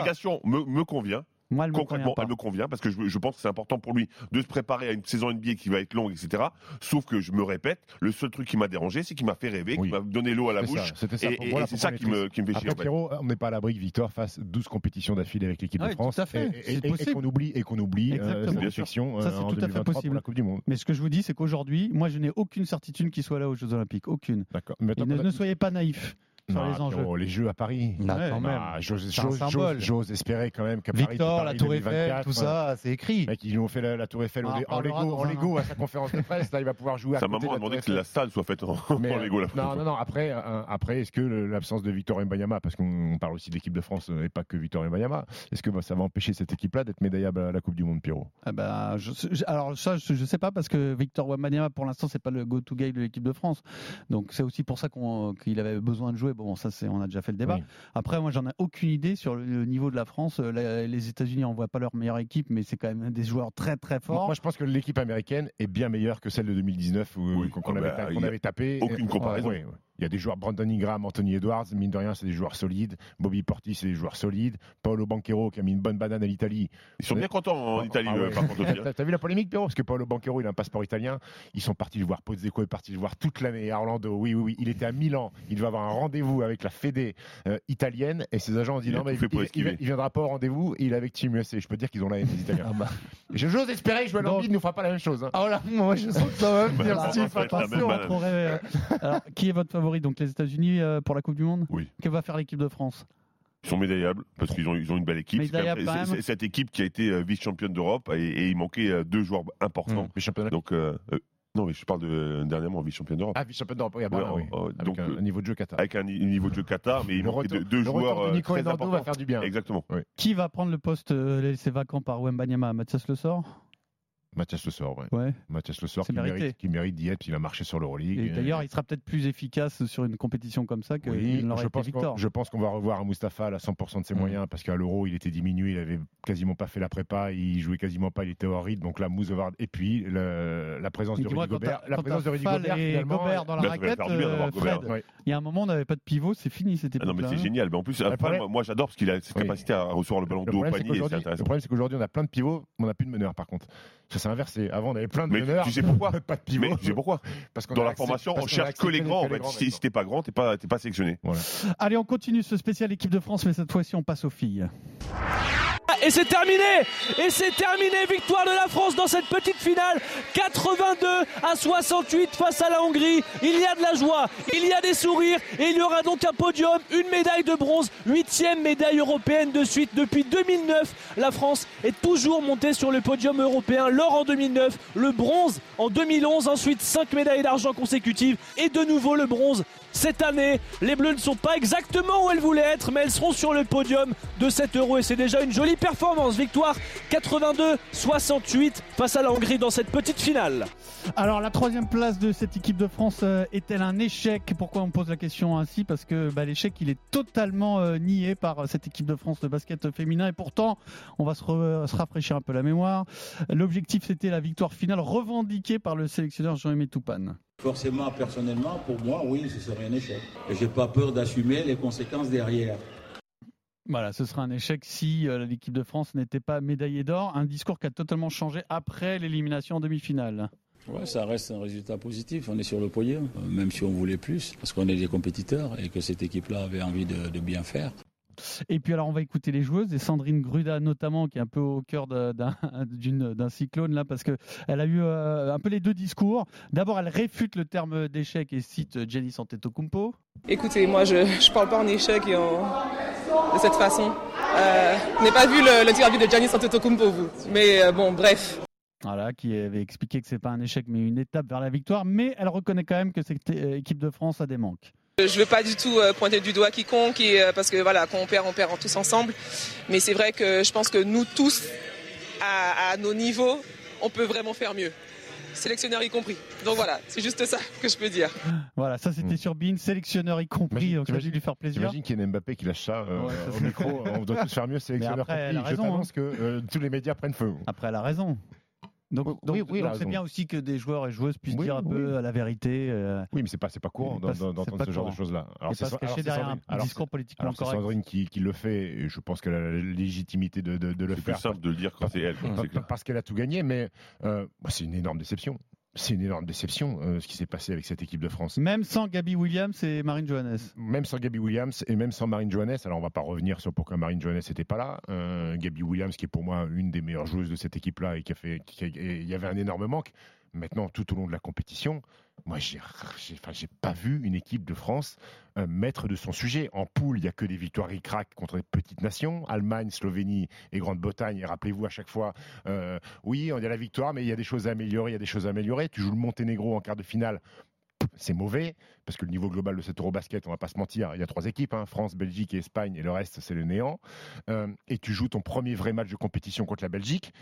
Explication me, me convient. Moi, elle me Concrètement, convient elle me convient parce que je, je pense que c'est important pour lui de se préparer à une saison NBA qui va être longue, etc. Sauf que je me répète, le seul truc qui m'a dérangé, c'est qu'il m'a fait rêver, Oui. qu'il m'a donné l'eau à la bouche. ça, C'était ça. Et, et c'est ça qui me, qui me fait chier. Après. Pierrot, on n'est pas à l'abri que Victor fasse 12 compétitions d'affilée avec l'équipe Ouais, de France. tout à fait. Et- Et, C'est et- qu'on oublie, et qu'on oublie euh, Exactement. réflexion Ça, euh, c'est en tout à fait 2023 pour possible. la Coupe du Monde. Mais ce que je vous dis, c'est qu'aujourd'hui, moi, je n'ai aucune certitude qu'il soit là aux Jeux Olympiques. Aucune. D'accord. Ne, ne soyez pas naïfs sur les enjeux. Pierrot, les Jeux à Paris. Bah, Ouais. quand même. Ah, j'ose, espérer quand même qu'à Paris, Victor, la Tour Eiffel, 2024, tout ça, c'est écrit. Mec, ils ont fait la, la Tour Eiffel On en, Lego, en à sa conférence de presse. Là, il va pouvoir jouer à Sa maman de a demandé que la salle soit faite en, Mais, en Lego. La non, non, non. Après, euh, après est-ce que l'absence de Victor Mbanyama, parce qu'on parle aussi de l'équipe de France euh, et pas que Victor Mbanyama, est-ce que bah, ça va empêcher cette équipe-là d'être médaillable à la Coupe du Monde, Pierrot? Ah bah, je, je- alors ça, je, je sais pas parce que Victor Wembanyama, pour l'instant, c'est pas le go-to guy de l'équipe de France. Donc c'est aussi pour ça qu'il avait besoin de jouer. Bon, ça, c'est, on a déjà fait le débat. Oui. Après, moi, j'en ai aucune idée sur le, niveau de la France. Euh, les États-Unis envoient pas leur meilleure équipe, mais c'est quand même des joueurs très très forts. Moi, je pense que l'équipe américaine est bien meilleure que celle de 2019 où- Oui. qu'on Ah avait, bah, ta- il qu'on avait tapé. aucune comparaison. ouais, ouais. Il y a des joueurs, Brandon Ingram, Anthony Edwards, mine de rien, c'est des joueurs solides. Bobby Portis, c'est des joueurs solides. Paolo Banquero, qui a mis une bonne banane à l'Italie. Ils sont bien contents en Ah, Italie, ah euh, ouais. par contre. hein. T'as vu la polémique, Pierrot? Parce que Paolo Banquero, il a un passeport italien. Ils sont partis le voir. Pozzeco est parti le voir toute l'année à Orlando. Oui, oui, oui. Il était à Milan. Il devait avoir un rendez-vous avec la Fédé euh, italienne. Et ses agents ont dit Il non, mais il, il, viendra pas au rendez-vous. Et il est avec Team USA. Je peux te dire qu'ils ont la haine, les Italiens. Ah bah. Je- J'ose espérer que Joël Embiid ne fera pas la même chose. hein. Ah voilà, moi je sens que ça va Steve, la attention. on euh, alors, qui est votre favori? Donc les États-Unis euh, pour la Coupe du Monde Oui. Que va faire l'équipe de France Ils sont médaillables parce qu'ils ont, ils ont une belle équipe. C'est même- c'est- c'est cette équipe qui a été euh, vice-championne d'Europe et, et il manquait euh, deux joueurs importants. Championnats. Donc, euh, non, mais je parle de dernièrement vice-championne d'Europe. Ah, vice-champion d'Europe. Oui, ah bah, oui. oh, Avec donc, un, un niveau de jeu Qatar. avec un ni- niveau de jeu Qatar, mais il manquait retour, deux, deux le joueurs de Nico très Eduardo va importants. faire du bien. Exactement. Qui va prendre le poste euh, laissé vacant par Wembanyama? Mathias Le Sort? Mathias Le Sort, ouais. Ouais. Mathias Le Sort qui mérité. mérite, qui mérite d'y être, puis il a marché sur l'Euroleague. Et Et- d'ailleurs, il sera peut-être plus efficace sur une compétition comme ça que Oui, je pense, qu'on, Victor. je pense qu'on va revoir Mustapha à 100% de ses Mm. moyens parce qu'à l'Euro, il était diminué, il avait quasiment pas fait la prépa, il jouait quasiment pas, il était hors rythme. Donc là, va- Et puis, le- la présence de Rudy Gobert. La présence de Rudy Gobert, et finalement. Gobert dans la Bah, raquette, euh, Gobert. Fred, Ouais. il y a un moment, on n'avait pas de pivot, c'est fini, c'était Ah non, mais c'est génial. Mais en plus, après, moi, moi, j'adore parce qu'il a cette Oui. capacité à recevoir le ballon dos au panier. le problème, c'est qu'aujourd'hui, on a plein de pivots, mais on n'a plus de meneurs par contre. Ça s'est inversé. Avant, on avait plein de Mais meneurs. tu sais pourquoi Pas de pivots. Mais tu sais pourquoi Parce qu'on Dans la formation, on cherche que les grands. En fait. Si, t'es pas grand, t'es pas, t'es pas sélectionné. Allez, on continue ce spécial équipe de France, mais cette fois-ci, on passe aux filles. Et c'est terminé Et c'est terminé Victoire de la France dans cette petite finale 82 à 68 face à la Hongrie. Il y a de la joie, il y a des sourires et il y aura donc un podium, une médaille de bronze, huitième médaille européenne de suite. Depuis 2009, la France est toujours montée sur le podium européen. L'or en 2009, le bronze en 2011, ensuite cinq médailles d'argent consécutives et de nouveau le bronze. Cette année, les Bleus ne sont pas exactement où elles voulaient être, mais elles seront sur le podium de 7 euros et c'est déjà une jolie performance. Victoire 82-68 face à la Hongrie dans cette petite finale. Alors, la troisième place de cette équipe de France euh, est-elle un échec? Pourquoi on pose la question ainsi? Parce que bah, l'échec, il est totalement euh, nié par euh, cette équipe de France de basket féminin. Et pourtant, on va se, rafraîchir un peu la mémoire. L'objectif, c'était la victoire finale revendiquée par le sélectionneur Jean-Aimé Toupane. Forcément, personnellement, pour moi, oui, ce serait un échec. Et j'ai pas peur d'assumer les conséquences derrière. Voilà, ce serait un échec si euh, l'équipe de France n'était pas médaillée d'or. Un discours qui a totalement changé après l'élimination en demi-finale. Ouais, ça reste un résultat positif. On est sur le podium, euh, même si on voulait plus, parce qu'on est des compétiteurs et que cette équipe-là avait envie de, de bien faire. Et puis alors on va écouter les joueuses et Sandrine Gruda notamment qui est un peu au cœur d'un cyclone là parce que elle a eu euh, un peu les deux discours. D'abord elle réfute le terme d'échec et cite Giannis Antetokounmpo. Écoutez, moi je ne parle pas en échec et en- de cette façon. Euh, vous n'avez pas vu but de Giannis Antetokounmpo, vous. Mais euh, bon, bref. Voilà, qui avait expliqué que c'est pas un échec mais une étape vers la victoire, mais elle reconnaît quand même que cette euh, équipe de France a des manques. Je ne veux pas du tout euh, pointer du doigt quiconque et, euh, parce que voilà, quand on perd, on perd tous ensemble. Mais c'est vrai que je pense que nous tous, à, à nos niveaux, on peut vraiment faire mieux. Sélectionneur y compris. Donc voilà, c'est juste ça que je peux dire. Voilà, ça c'était sur Bean, sélectionneur y compris, donc a dû lui faire plaisir. T'imagines qu'il y a Mbappé qui lâche ça euh, Ouais, au micro. On doit tous faire mieux, sélectionneur a compris. Je raison, t'annonce que euh, tous les médias prennent feu. Après, elle a raison. Donc, Oui, donc- oui, c'est bien aussi que des joueurs et joueuses puissent Oui, dire un oui. peu la vérité. euh, Oui, mais c'est pas c'est pas courant d'entendre ce genre de choses-là. et pas c'est- se cacher c'est derrière Sandrine- un alors, discours politiquement alors c'est correct. Sandrine qui, qui le fait. Et je pense qu'elle a la légitimité de, de- de le C'est plus faire. simple de le dire quand c'est elle. parce qu'elle a tout gagné, mais euh, bah, c'est une énorme déception. C'est une énorme déception euh, ce qui s'est passé avec cette équipe de France. Même sans Gabi Williams et Marine Johannes. Même sans Gabi Williams et même sans Marine Johannes, alors on va pas revenir sur pourquoi Marine Johannes n'était pas là. Euh, Gabi Williams, qui est pour moi une des meilleures joueuses de cette équipe-là et qui a fait, il y avait un énorme manque. Maintenant, tout au long de la compétition, moi, j'ai, j'ai, enfin, pas vu une équipe de France euh, maître de son sujet. En poule, il y a que des victoires ric-rac contre des petites nations, Allemagne, Slovénie et Grande-Bretagne. Et rappelez-vous à chaque fois, euh, oui, on y a la victoire, mais il y a des choses à améliorer, il y a des choses à améliorer. Tu joues le Monténégro en quart de finale. C'est mauvais, parce que le niveau global de cet Eurobasket, on va pas se mentir, il y a trois équipes, hein, France, Belgique et Espagne, et le reste, c'est le néant. Euh, et tu joues ton premier vrai match de compétition contre la Belgique,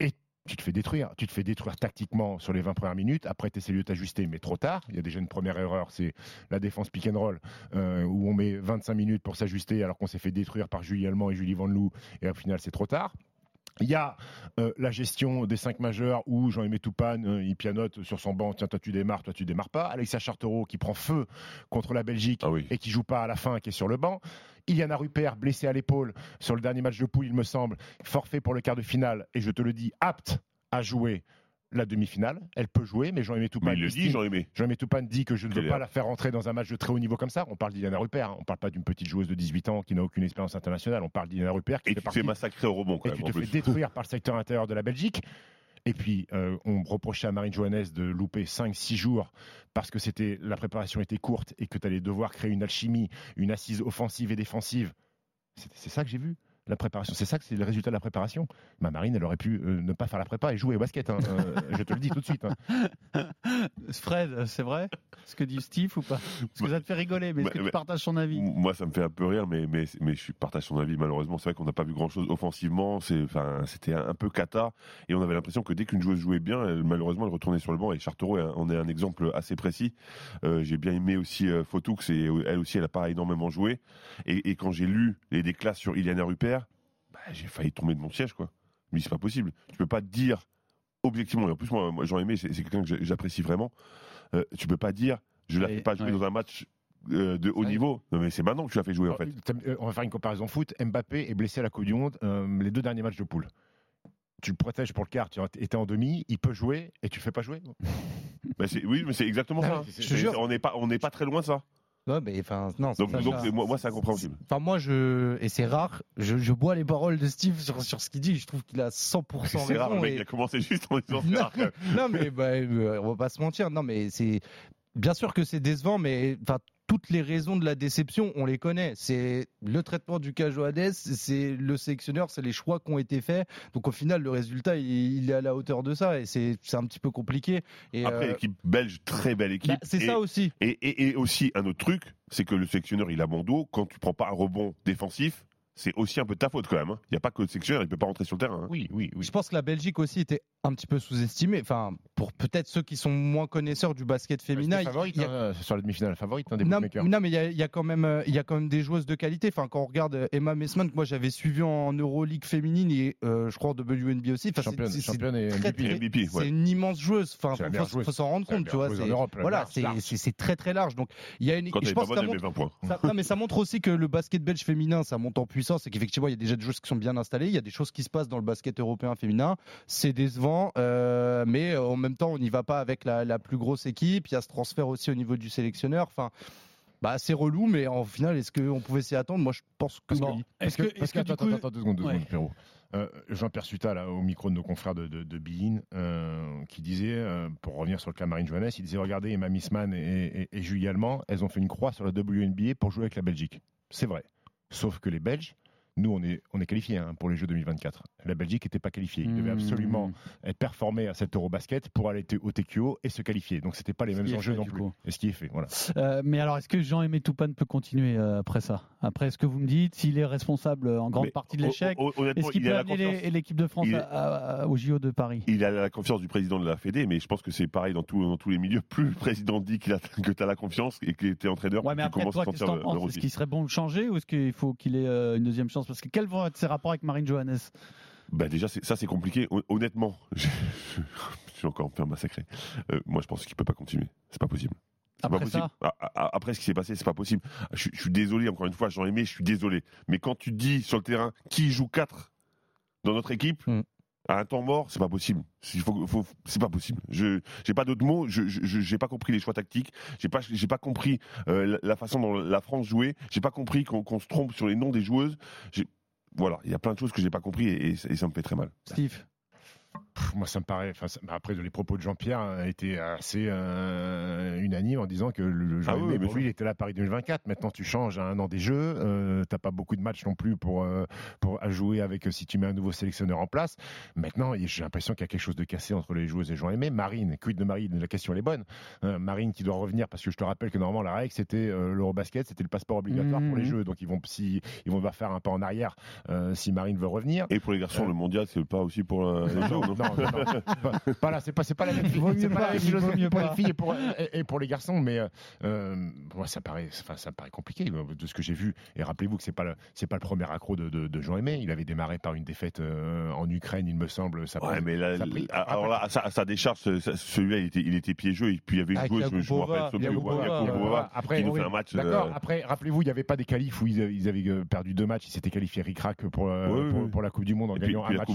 et tu te fais détruire. Tu te fais détruire tactiquement sur les 20 premières minutes. Après, tu essaies de t'ajuster, mais trop tard. Il y a déjà une première erreur, c'est la défense pick and roll, euh, où on met 25 minutes pour s'ajuster, alors qu'on s'est fait détruire par Julie Allemand et Julie Van Loo, et au final, c'est trop tard. Il y a euh, la gestion des cinq majeurs où Jean-Aimé Toupane, euh, il pianote sur son banc, tiens, toi tu démarres, toi tu démarres pas. Alexia Chartereau qui prend feu contre la Belgique Ah oui. et qui joue pas à la fin, qui est sur le banc. Iliana Rupert, blessée à l'épaule sur le dernier match de poule, il me semble, forfait pour le quart de finale, et je te le dis, apte à jouer la demi-finale. Elle peut jouer, mais Jean-Aimé Toupane il le dit, Jean-Aimé. Jean-Aimé Toupane dit que je ne veux pas la faire rentrer dans un match de très haut niveau comme ça. On parle d'Iliana Rupert, hein. on parle pas d'une petite joueuse de 18 ans qui n'a aucune expérience internationale. On parle d'Iliana Rupert qui Et fait tu te partie fais massacrer au rebond quand et même. tu te fais détruire par le secteur intérieur de la Belgique. Et puis, euh, on reprochait à Marine Johannes de louper 5-6 jours parce que c'était la préparation était courte et que tu allais devoir créer une alchimie, une assise offensive et défensive. C'est ça que j'ai vu. La préparation, c'est ça que c'est le résultat de la préparation. Ma Marine, elle aurait pu euh, ne pas faire la prépa et jouer au basket. hein. Euh, je te le dis tout de suite. hein. Fred, c'est vrai Ce que dit Steve ou pas? Parce que ça te fait rigoler, mais est-ce que Ouais, tu ouais. partages son avis? Moi, ça me fait un peu rire, mais, mais, mais je partage son avis. Malheureusement, c'est vrai qu'on n'a pas vu grand-chose offensivement. C'est, enfin, c'était un, un peu cata. Et on avait l'impression que dès qu'une joueuse jouait bien, elle- malheureusement, elle retournait sur le banc. Et Chartereau en est un exemple assez précis. Euh, j'ai bien aimé aussi euh, Fotoux. Et elle aussi, elle n'a pas énormément joué. Et, et quand j'ai lu les déclats sur Iliana Rupert, bah, j'ai failli tomber de mon siège, quoi. Mais c'est pas possible. Tu peux pas dire objectivement. Et en plus, moi, moi Jean-Aimé, c'est c'est quelqu'un que j'apprécie vraiment. Euh, tu peux pas dire, je la Et- fais pas jouer ouais. dans un match euh, de haut niveau. Non, mais c'est maintenant que tu l'as fait jouer, en fait. Euh, On va faire une comparaison foot. Mbappé est blessé à la Coupe du Monde euh, les deux derniers matchs de poule. Tu le protèges pour le quart, tu étais en demi, il peut jouer et tu le fais pas jouer. Bah, oui, mais c'est exactement Ah ça. jure. On n'est pas, on pas très loin de ça. Ouais, mais enfin, non, Donc, ça, donc ça. moi, moi, c'est incompréhensible. Enfin, moi, je, et c'est rare, je, je bois les paroles de Steve sur, sur ce qu'il dit. Je trouve qu'il a 100% C'est rare, le raison. mec, et- il a commencé juste en disant non, non, mais bah, euh, on va pas se mentir. Non, mais c'est bien sûr que c'est décevant, mais enfin toutes les raisons de la déception, on les connaît. C'est le traitement du cas Johannes, c'est le sélectionneur, c'est les choix qui ont été faits. Donc au final, le résultat, il, il est à la hauteur de ça, et c'est un petit peu compliqué. Et Après, euh, équipe belge, très belle équipe. bah, c'est ça aussi. Et, et, et aussi, un autre truc, c'est que le sélectionneur, il a bon dos. Quand tu prends pas un rebond défensif, c'est aussi un peu de ta faute quand même. hein. Il n'y a pas que le sélectionneur, il peut pas rentrer sur le terrain. hein. Oui, oui, oui. Je pense que la Belgique aussi était un petit peu sous-estimée. Enfin, pour peut-être ceux qui sont moins connaisseurs du basket féminin, C'était favorite, il y a- hein, sur la demi-finale favorite hein, des Non, bookmakers. non, mais il y a, il y a quand même, euh, il y a quand même des joueuses de qualité. Enfin, quand on regarde euh, Emma Messman, que moi j'avais suivi en Euroleague féminine et euh, je crois en WNB aussi. Enfin, c'est- Championne, c'est- c'est championne et très, MVP. très- MVP, c'est ouais. une immense joueuse. Enfin, faut, s'en rendre compte, tu vois. c'est- Europe, voilà, très très large. Donc, il y a une. Quand je est pense pas que ça bonne, elle met montre, 20 points. ça- non, mais ça montre aussi que le basket belge féminin, ça monte en puissance. C'est qu'effectivement, il y a déjà des choses qui sont bien installées. Il y a des choses qui se passent dans le basket européen féminin. C'est décevant, euh, mais en même temps, on n'y va pas avec la, la plus grosse équipe. Il y a ce transfert aussi au niveau du sélectionneur. Enfin, bah, c'est relou, mais en final, est-ce qu'on pouvait s'y attendre? Moi, je pense que que, non. est-ce que- est-ce que- attends, coup- attends, deux secondes, deux Ouais. secondes, Pierrot. Euh, Jean-Pierre Suta, là, au micro de nos confrères de, de, de Bein, euh, qui disait, euh, pour revenir sur le cas Marine Johannes, il disait Regardez, Emma Missman et, et, et Julie Allemand, elles ont fait une croix sur la WNBA pour jouer avec la Belgique. C'est vrai. Sauf que les Belges, nous, on est, on est qualifiés hein, pour les Jeux 2024. La Belgique n'était pas qualifiée. Ils devaient Mmh. absolument être performés à cet Eurobasket pour aller au TQO et se qualifier. Donc, c'était pas les Ce mêmes est enjeux fait, non plus. coup. Et ce qui est fait, voilà. Euh, mais alors, est-ce que Jean-Aimé Toupane peut continuer euh, après ça? Après, est-ce que vous me dites s'il est responsable en grande Mais partie de l'échec Est-ce qu'il il peut amener l'équipe de France Il- à- au JO de Paris? Il a la confiance du président de la Fédé, mais je pense que c'est pareil dans, tout- dans tous les milieux. Plus le président dit a, que tu as la confiance et que tu es entraîneur, Ouais, plus mais tu après, commences toi, à sentir le, le Est-ce qu'il serait bon de changer ou est-ce qu'il faut qu'il ait euh, une deuxième chance Parce que quels vont être ses rapports avec Marine Johannes? Bah déjà, ça c'est compliqué. Hon- Honnêtement, je, je suis encore un peu massacré. Euh, moi, je pense qu'il peut pas continuer. C'est pas possible. C'est pas Après possible. ça? A- a- Après ce qui s'est passé, c'est pas possible. Je, je suis désolé, encore une fois, j'en aimé, je suis désolé. Mais quand tu dis sur le terrain qui joue 4 dans notre équipe, Mm. À un temps mort, c'est pas possible. Faut, faut- c'est pas possible. Je j'ai pas d'autres mots. Je j'ai pas compris les choix tactiques. J'ai pas j'ai pas compris euh, la, façon dont la France jouait. J'ai pas compris qu'on qu'on se trompe sur les noms des joueuses. Voilà, il y a plein de choses que j'ai pas compris et, et ça- me fait très mal. Steve Moi, ça me paraît. enfin, ça- après, les propos de Jean-Pierre euh, étaient assez euh, unanimes en disant que le, le Ah Jean oui, lui, il était là à Paris 2024. Maintenant, tu changes à un an des Jeux. Euh, T'as pas beaucoup de matchs non plus pour euh, pour à jouer avec euh, si tu mets un nouveau sélectionneur en place. Maintenant, j'ai l'impression qu'il y a quelque chose de cassé entre les joueuses et Jean Aimé. Marine, quid de Marine? La question elle est bonne. Euh, Marine qui doit revenir parce que je te rappelle que normalement la règle c'était euh, l'Eurobasket, c'était le passeport obligatoire pour les Mhm. Jeux. Donc ils vont si ils vont devoir faire un pas en arrière euh, si Marine veut revenir. Et pour les garçons, Euh, le mondial, c'est pas aussi pour les non, jeux, non, non non, non, pas, pas là, c'est pas, c'est pas la même, c'est pas pas, la même philosophie pour pas. les filles et pour, et, et pour les garçons, mais euh, euh, moi ça paraît, enfin, ça me paraît compliqué euh, de ce que j'ai vu. Et rappelez-vous que c'est pas le, c'est pas le premier accro de, de, de Jean Aimé. Il avait démarré par une défaite euh, en Ukraine, il me semble. Ça Ouais, pris- mais là, ça pris- là, alors là, à sa, à sa décharge, ce- ce- celui-là, il était, il était piégeux. Et puis il y avait une Avec joueuse, je me rappelle. Après, qui nous fait un match. D'accord. euh, Après, rappelez-vous, il n'y avait pas des qualifs où ils, avaient perdu deux matchs. Ils s'étaient qualifiés ric-rac pour, la Coupe du Monde en et puis, gagnant un la match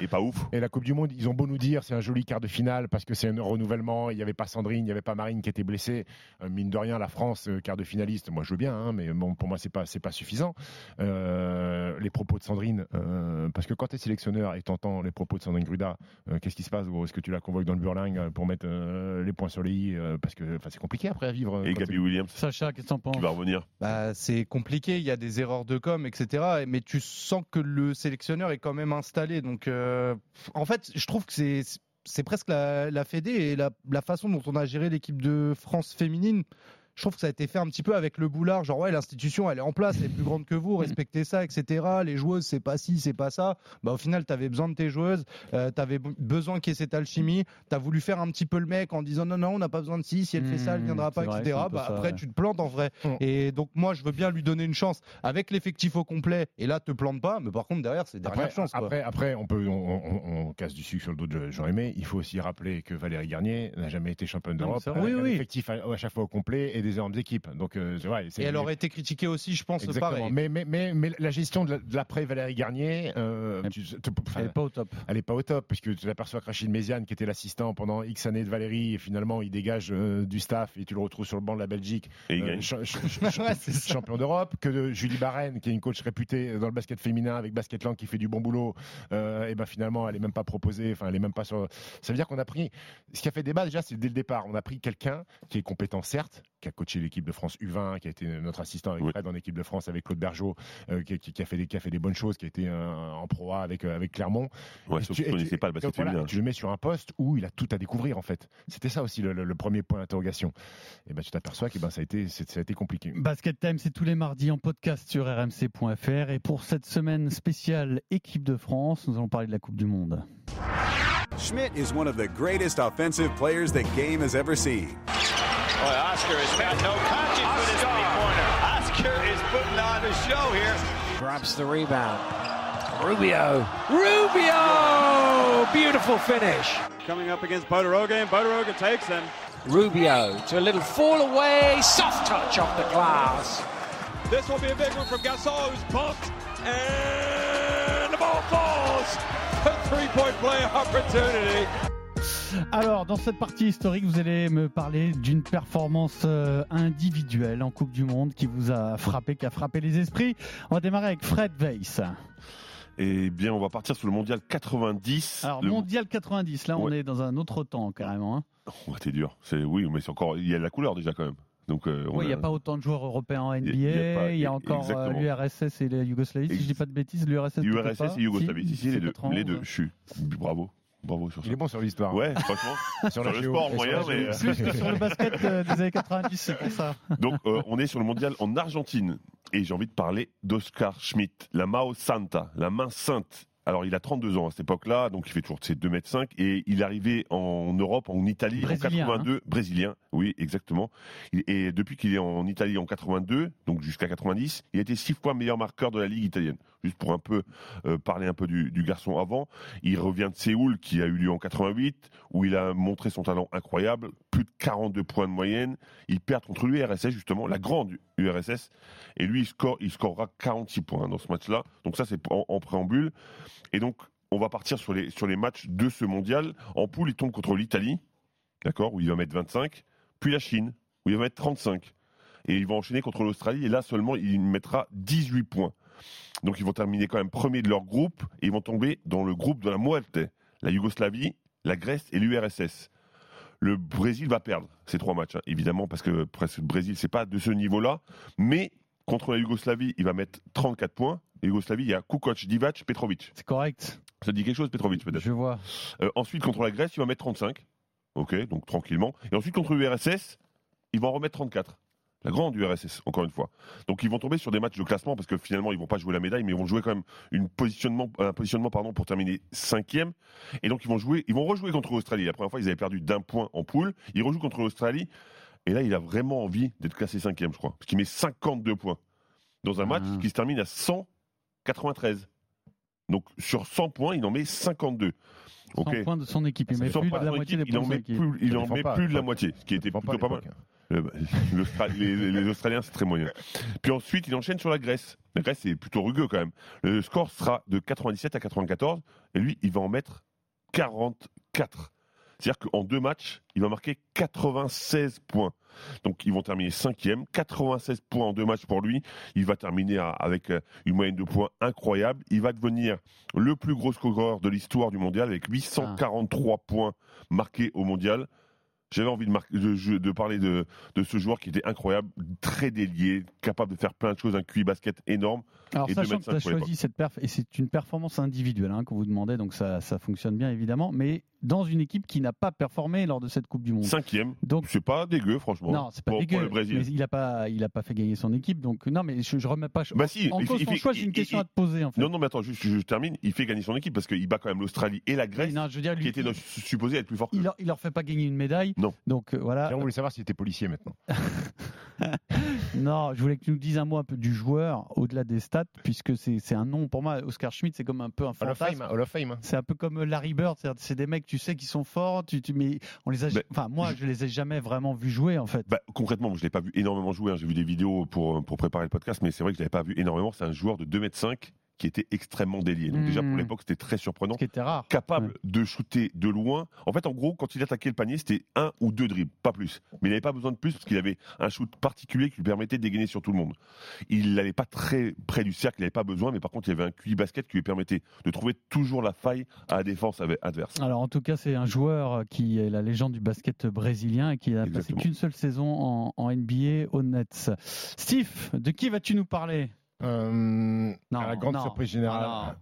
est pas ouf. Et la Coupe du Monde, ils ont beau nous dire c'est un joli quart de finale parce que c'est un renouvellement, il n'y avait pas Sandrine, il n'y avait pas Marine qui était blessée. Euh, mine de rien, la France, euh, quart de finaliste, moi je veux bien, hein, mais bon, pour moi c'est pas c'est pas suffisant. Euh, les propos de Sandrine, euh, parce que quand tu es sélectionneur et t'entends les propos de Sandrine Gruda, euh, qu'est-ce qui se passe Est-ce que tu la convoques dans le burling euh, pour mettre euh, les points sur les i euh, Parce que enfin, c'est compliqué après à vivre. Et Gabi Williams, Sacha, qu'est-ce que t'en penses? Qui va revenir. Bah, c'est compliqué, il y a des erreurs de com, etc. Mais tu sens que le sélectionneur est quand même installé. Donc, euh, en fait, je trouve que c'est presque la, Fédé et la façon dont on a géré l'équipe de France féminine. Je trouve que ça a été fait un petit peu avec le boulard, genre ouais l'institution elle est en place, elle est plus grande que vous, respectez ça, etc. Les joueuses c'est pas ci, c'est pas ça. Bah au final t'avais besoin de tes joueuses, euh, t'avais be- besoin qu'il y ait cette alchimie. T'as voulu faire un petit peu le mec en disant non non on n'a pas besoin de ci, si elle fait ça elle Mmh, viendra pas, vrai, etc. Bah ça, après ouais. tu te plantes en vrai. Mmh. Et donc moi je veux bien lui donner une chance avec l'effectif au complet. Et là te plante pas, mais par contre derrière c'est dernière Après, chance. quoi. après, après, on peut, on, on- on casse du sucre sur le dos de Jean Aimé. Il faut aussi rappeler que Valérie Garnier n'a jamais été championne d'Europe. Oui, oui. effectif à, à chaque fois au complet et des énormes équipes. Donc, euh, c'est vrai. c'est- Et elle aurait été critiquée aussi, je pense, Exactement. pareil. Mais, mais, mais, mais la gestion de la- de l'après Valérie Garnier, euh, tu- tu- enfin, Elle est pas au top. elle est pas au top, puisque tu t'aperçois que Rachid Méziane, qui était l'assistant pendant X années de Valérie, et finalement il dégage euh, du staff et tu le retrouves sur le banc de la Belgique, Et il euh, gagne. cha- cha- cha- Ouais, c'est ça. champion d'Europe, que de Julie Barren, qui est une coach réputée dans le basket féminin avec Basketland, qui fait du bon boulot, euh, et ben finalement elle est même pas proposée, enfin elle est même pas sur. Ça veut dire qu'on a pris. Ce qui a fait débat déjà, c'est dès le départ, on a pris quelqu'un qui est compétent certes, qui a coaché l'équipe de France U20, qui a été notre assistant avec Oui. Fred en équipe de France avec Claude Bergeau, euh, qui, qui- qui a fait des, qui a fait des bonnes choses, qui a été euh, en pro A avec euh, avec Clermont. Ouais, Et tu- et tu- pas le basket donc voilà. Tu le mets sur un poste où il a tout à découvrir en fait. C'était ça aussi le, le- le premier point d'interrogation. Et ben tu t'aperçois que ben ça a été c'est- ça a été compliqué. Basket Time, c'est tous les mardis en podcast sur rmc.fr. Et pour cette semaine spéciale équipe de France, nous allons parler de la Coupe du Monde. Schmidt is one of the greatest offensive players the game has ever seen. Boy, Oscar has got no conscience with his three-pointer. Oscar is putting on a show here. Grabs the rebound. Rubio. Rubio! Beautiful finish. Coming up against Bodaroga, and Bodaroga takes them. Rubio to a little fall away. Soft touch off the glass. This will be a big one from Gasol, who's pumped, and the ball falls. A three-point play opportunity. Alors, dans cette partie historique, vous allez me parler d'une performance euh, individuelle en Coupe du Monde qui vous a frappé, qui a frappé les esprits. On va démarrer avec Fred Weiss. Eh bien, on va partir sur le mondial 90. Alors, Le- mondial 90, là, on est dans un autre temps carrément. hein. Ouais, t'es dur. C'est oui, mais c'est encore. Il y a de la couleur déjà quand même. Donc, euh, il n'y a- a pas autant de joueurs européens en NBA. Il y a- y y encore euh, l'URSS et la Yougoslavie. Si je dis pas de bêtises, l'URSS. peut-être URSS pas. et Yougoslavie. Si, Si, si, les deux. 91. Les deux. Je suis. Bravo. Bravo sur ça. Il est bon sur l'histoire. Ouais, franchement. Sur sur, le sport moyen, mais. euh, Plus que sur le basket euh, des années 90, c'est pour ça. Donc, euh, on est sur le mondial en Argentine. Et j'ai envie de parler d'Oscar Schmidt, la Mao Santa, la main sainte. Alors, il a 32 ans à cette époque-là, donc il fait toujours ses 2 mètres 5 et il est arrivé en Europe, en Italie, Brésilien, en 82, brésilien, oui, exactement. Et depuis qu'il est en Italie en 82, donc jusqu'à 90, il a été six fois meilleur marqueur de la ligue italienne. Juste pour un peu euh, parler un peu du, du garçon avant, il revient de Séoul, qui a eu lieu en 88, où il a montré son talent incroyable, de 42 points de moyenne. Il perd contre l'URSS justement, la grande URSS, et lui il score, il scorera 46 points dans ce match-là. Donc ça c'est en, préambule. Et donc on va partir sur les sur les matchs de ce mondial. En poule, il tombe contre l'Italie, d'accord, où il va mettre 25, puis la Chine, où il va mettre 35, et il va enchaîner contre l'Australie. Et là seulement il mettra 18 points. Donc ils vont terminer quand même premier de leur groupe et ils vont tomber dans le groupe de la Muerte, la Yougoslavie, la Grèce et l'URSS. Le Brésil va perdre ces trois matchs, hein, évidemment, parce que presque le Brésil, c'est pas de ce niveau-là. Mais contre la Yougoslavie, il va mettre 34 points. La Yougoslavie, il y a Kukoc, Divac, Petrovic. C'est correct. Ça dit quelque chose, Petrovic, peut-être? Je vois. Euh, ensuite, contre la Grèce, il va mettre 35. Ok, donc tranquillement. Et ensuite, contre l'URSS, il va en remettre 34. La grande URSS, encore une fois. Donc ils vont tomber sur des matchs de classement parce que finalement ils vont pas jouer la médaille, mais ils vont jouer quand même une positionnement, un positionnement pardon, pour terminer cinquième. Et donc ils vont jouer, ils vont rejouer contre l'Australie. La première fois ils avaient perdu d'un point en poule. Ils rejouent contre l'Australie. Et là il a vraiment envie d'être classé cinquième, je crois, parce qu'il met 52 points dans un match Ah. qui se termine à 193. Donc sur 100 points, il en met 52. 100 Ok. points de son équipe. Il met 100 plus de la moitié il en met plus, il en met de la moitié, ce qui était plutôt pas mal. Euh, bah, les, Australiens, c'est très moyen. Puis ensuite, il enchaîne sur la Grèce. La Grèce, c'est plutôt rugueux quand même. Le score sera de 97 à 94, et lui, il va en mettre 44. C'est-à-dire qu'en deux matchs, il va marquer 96 points. Donc ils vont terminer cinquième, 96 points en deux matchs pour lui. Il va terminer avec euh, une moyenne de points incroyable. Il va devenir le plus gros scoreur de l'histoire du mondial avec 843 points marqués au mondial. J'avais envie de, parler de, de ce joueur qui était incroyable, très délié, capable de faire plein de choses, un QI basket énorme. Alors, et sachant 2,25 que tu as choisi cette perf, et c'est une performance individuelle hein, qu'on vous demandait, donc ça, ça fonctionne bien évidemment, mais dans une équipe qui n'a pas performé lors de cette Coupe du Monde. Cinquième, Donc, c'est pas dégueu franchement. non, c'est pas pour, dégueu, pour le Brésil. mais il n'a pas, il a pas fait gagner son équipe, donc non, mais je, je remets pas Bah si, en il cause son il choix. J'ai une il- question il- à te poser en fait. Non, non, mais attends, juste, je termine. Il fait gagner son équipe parce qu'il bat quand même l'Australie et la Grèce, non, je veux dire, lui, qui étaient supposés être plus forts que il, leur, il leur fait pas gagner une médaille. Non. Donc euh, voilà. Pierrot voulait savoir s'il était policier maintenant. Non, je voulais que tu nous dises un mot un peu du joueur au-delà des stats, puisque c'est un nom pour moi. Oscar Schmidt, c'est comme un peu un fantasme. hein, Hall of Fame. hein. C'est un peu comme Larry Bird, c'est des mecs, tu sais, qui sont forts, tu, tu- mais on les a, enfin moi, je les ai jamais vraiment vus jouer en fait. Bah, concrètement, je l'ai pas vu énormément jouer. hein. J'ai vu des vidéos pour, pour préparer le podcast, mais c'est vrai que je l'avais pas vu énormément. C'est un joueur de 2m5 qui était extrêmement délié. Donc déjà pour l'époque, c'était très surprenant. Ce qui était rare. Capable de shooter de loin. En fait, en gros, quand il attaquait le panier, c'était un ou deux dribbles, pas plus. Mais il n'avait pas besoin de plus parce qu'il avait un shoot particulier qui lui permettait de dégainer sur tout le monde. Il n'allait pas très près du cercle, il n'avait pas besoin, mais par contre, il avait un QI basket qui lui permettait de trouver toujours la faille à la défense adverse. Alors en tout cas, c'est un joueur qui est la légende du basket brésilien et qui a passé qu'une seule saison en, en NBA au Nets. Steve, de qui vas-tu nous parler? Euh, Non, à la grande non. surprise générale.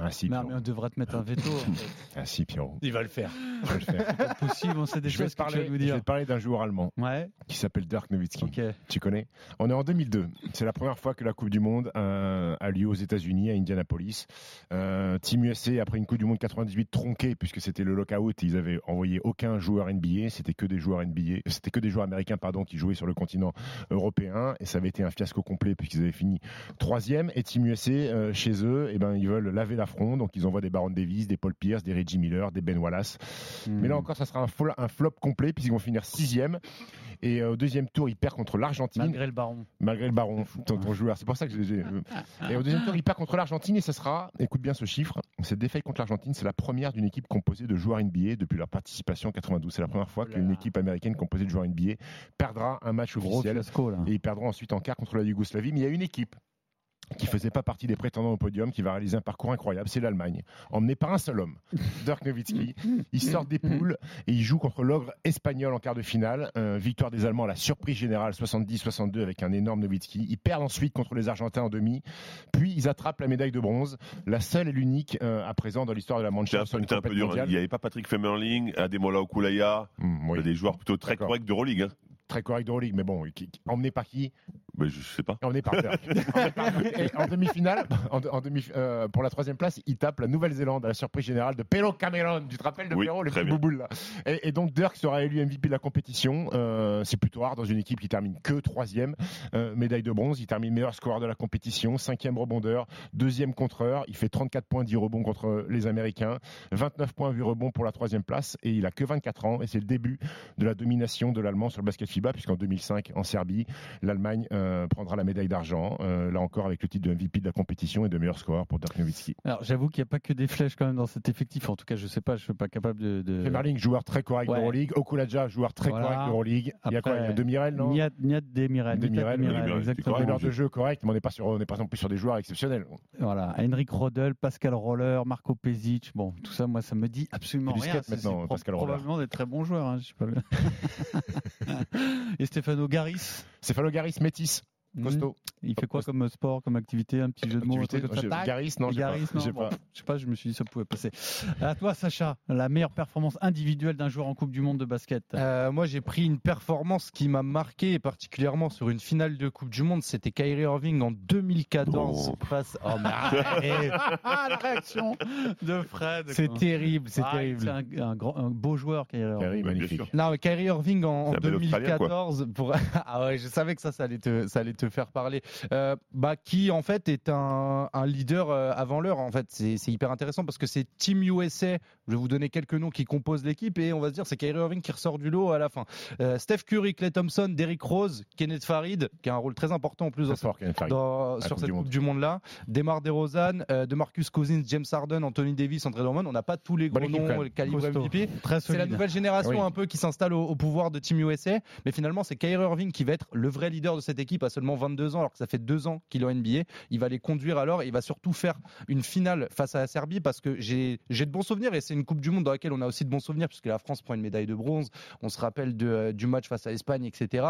Ah, si, Non, Pierrot. mais on devrait te mettre un veto. en fait. Ah, si, Pierrot. Il va le faire. Le. C'est possible, on sait des Je choses te que tu vas parler, nous je vais dire. te parler d'un joueur allemand Ouais, qui s'appelle Dirk Nowitzki. ok. Tu connais? On est en 2002. C'est la première fois que la Coupe du Monde euh, a lieu aux États-Unis, à Indianapolis. Euh, Team USA, après une Coupe du Monde 98 tronquée, puisque c'était le lockout, ils avaient envoyé aucun joueur NBA. C'était que des joueurs NBA. C'était que des joueurs américains, pardon, qui jouaient sur le continent européen. Et ça avait été un fiasco complet, puisqu'ils avaient fini troisième. Et Team USA, euh, chez eux, eh ben, ils veulent laver l'affront. Donc ils envoient des Baron Davis, des Paul Pierce, des Reggie Miller, des Ben Wallace. Mais là encore, ça sera un, fol- un flop complet puisqu'ils vont finir sixième. Et euh, au deuxième tour, ils perdent contre l'Argentine. Malgré le baron. Malgré le baron, ton, ton joueur. C'est pour ça que j'ai. j'ai- Et au deuxième tour, il perd contre l'Argentine et ce sera, écoute bien ce chiffre, cette défaite contre l'Argentine, c'est la première d'une équipe composée de joueurs NBA depuis leur participation en 92. C'est la première fois qu'une équipe américaine composée de joueurs NBA perdra un match Gros officiel. fiasco, là. Et ils perdront ensuite en quart contre la Yougoslavie. Mais il y a une équipe qui faisait pas partie des prétendants au podium, qui va réaliser un parcours incroyable, c'est l'Allemagne, emmené par un seul homme, Dirk Nowitzki. Il sort des poules et il joue contre l'ogre espagnol en quart de finale. Euh, victoire des Allemands à la surprise générale 70-62 avec un énorme Nowitzki. Ils perdent ensuite contre les Argentins en demi, puis ils attrapent la médaille de bronze, la seule et l'unique euh, à présent dans l'histoire de la une c'était un peu dur. hein. mondiale. Il n'y avait pas Patrick Femerling, Ademola Okulaya, des joueurs plutôt très corrects d'Euroleague. Hein. Très correct d'Euroleague, mais bon, emmené par qui? Mais je sais pas. Dirk. Emmené par Dirk. Et en demi-finale, en, en demi, euh, pour la troisième place, il tape la Nouvelle-Zélande à la surprise générale de Pero Cameron. Tu te rappelles de Oui, Pero, le petit bouboule là? Et, et donc Dirk sera élu MVP de la compétition. Euh, c'est plutôt rare dans une équipe qui termine que troisième. Euh, médaille de bronze, il termine meilleur scoreur de la compétition, cinquième rebondeur, deuxième contreur. Il fait 34 points, 10 rebonds contre les Américains, 29 points, 8 rebonds pour la troisième place. Et il a que 24 ans et c'est le début de la domination de l'Allemand sur le basket FIBA puisqu'en 2005 en Serbie, l'Allemagne euh, prendra la médaille d'argent. euh, là encore avec le titre de MVP de la compétition et de meilleur scoreur pour Dirk Nowitzki. Alors j'avoue qu'il n'y a pas que des flèches quand même dans cet effectif. En tout cas, je sais pas, je suis pas capable de. de... Femerling, joueur très correct Ouais. d'Euroleague. Okulaja, joueur très Voilà. correct d'Euroleague. Il y a quoi Il y a Demirel, non Niad, Niad Demirel. Demirel, Niad Demirel, exactement. de jeu correct, mais on n'est pas, sur- on n'est pas non plus sur des joueurs exceptionnels. Voilà, Henrik Rodel, Pascal Roller, Marco Pezic. Bon, tout ça, moi, ça me dit absolument Il rien. maintenant, pro- Pascal Roller. Probablement des très bons joueurs. hein, je sais pas. Et Stefano Garis? Stéphano Garis, métis. Costaud. Il fait quoi comme sport, comme activité Un petit jeu de mots Garis, non, je sais Garis, pas. non, Je sais bon, pas. je sais pas, je me suis dit ça pouvait passer. À toi, Sacha, la meilleure performance individuelle d'un joueur en Coupe du Monde de basket. Euh, moi, j'ai pris une performance qui m'a marqué, et particulièrement sur une finale de Coupe du Monde. C'était Kyrie Irving en 2014 face. Oh. Ah, la réaction de Fred. C'est terrible, c'est Ah, terrible. C'est un, un grand- un beau joueur, Kyrie Irving. magnifique. Non, mais Kyrie Irving en, en C'est un bel Australien, quoi. 2014. Pour... ah ouais, je savais que ça, ça allait te, ça allait te faire parler. Euh, bah, qui en fait est un, un leader euh, avant l'heure. En fait, c'est hyper intéressant parce que c'est Team USA. Je vais vous donner quelques noms qui composent l'équipe et on va se dire c'est Kyrie Irving qui ressort du lot à la fin. Euh, Steph Curry, Clay Thompson, Derrick Rose, Kenneth Farid, qui a un rôle très important en plus dans, fort, dans- sur Coupe cette du. Coupe du Monde là. Demar Derozan, euh, DeMarcus Cousins, James Harden, Anthony Davis, André Drummond. On n'a pas tous les gros quand noms calibre. MVP. C'est la nouvelle génération Oui. un peu qui s'installe au, au pouvoir de Team USA. Mais finalement, c'est Kyrie Irving qui va être le vrai leader de cette équipe à seulement 22 ans, alors que ça fait deux ans qu'il est en NBA. Il va les conduire alors et il va surtout faire une finale face à la Serbie parce que j'ai de bons souvenirs et c'est une Coupe du Monde dans laquelle on a aussi de bons souvenirs puisque la France prend une médaille de bronze. On se rappelle euh, du match face à l'Espagne, etc.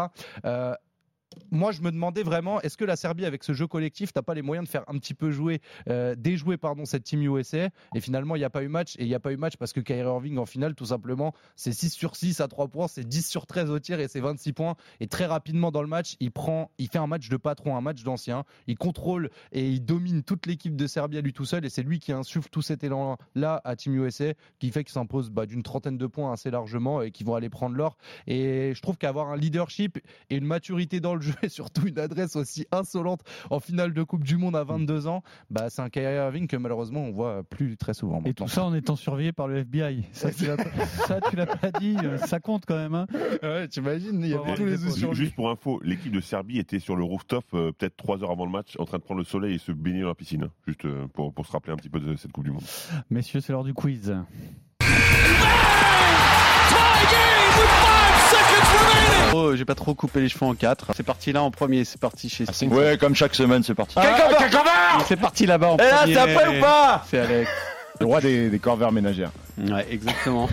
moi, je me demandais vraiment, est-ce que la Serbie, avec ce jeu collectif, n'a pas les moyens de faire un petit peu jouer, euh, déjouer pardon, cette team USA Et finalement, il n'y a pas eu match. Et il n'y a pas eu match parce que Kyrie Irving, en finale, tout simplement, c'est 6 sur 6 à 3 points, c'est 10 sur 13 au tir et c'est 26 points. Et très rapidement dans le match, il prend, il fait un match de patron, un match d'ancien. Il contrôle et il domine toute l'équipe de Serbie à lui tout seul. Et c'est lui qui insuffle tout cet élan-là à Team USA, qui fait qu'il s'impose bah, d'une trentaine de points assez largement et qui vont aller prendre l'or. Et je trouve qu'avoir un leadership et une maturité dans le jeu et surtout une adresse aussi insolente en finale de Coupe du Monde à 22 ans, bah, c'est un Kyrie Irving que malheureusement on voit plus très souvent. Et tout ça en étant surveillé par le FBI. Ça, tu l'as pas- ça, tu l'as pas dit. euh, Ça compte quand même. Hein. Ouais, t'imagines, il y avait tous les lui. Juste pour info, l'équipe de Serbie était sur le rooftop euh, peut-être trois heures avant le match, en train de prendre le soleil et se baigner dans la piscine. hein. Juste euh, pour, pour se rappeler un petit peu de cette Coupe du Monde. Messieurs, c'est l'heure du quiz. Oh, j'ai pas trop coupé les cheveux en quatre. C'est parti là en premier, c'est parti chez Sting. Ouais, comme chaque semaine, c'est parti. Ah, C'est parti là-bas en Et là, premier. c'est après ou pas C'est Alex. Le roi des, des corvères ménagères. Ouais, exactement.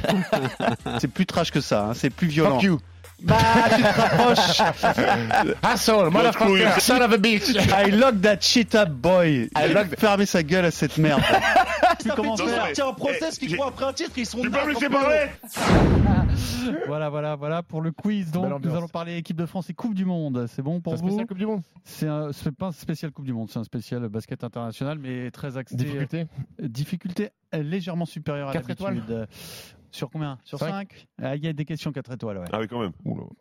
c'est plus trash que ça, hein, c'est plus violent. Fuck you. Bah, tu te rapproches. Asshole, motherfucker, son of a bitch. I lock that shit up, boy. I lock- Fermez sa gueule à cette merde. Tu comment faire Tiens, un process qui court après un titre, ils sont Tu peux me laisser parler Voilà, voilà, voilà pour le quiz. Donc, nous allons parler équipe de France et Coupe du Monde. C'est bon pour C'est un vous spécial Coupe du Monde. C'est un- c'est pas un spécial Coupe du Monde, c'est un spécial basket international, mais très axé. Difficulté difficulté légèrement supérieure à Quatre l'habitude. Sur combien Sur Cinq. 5 Il y a des questions 4 étoiles, ouais. Ah oui, quand même.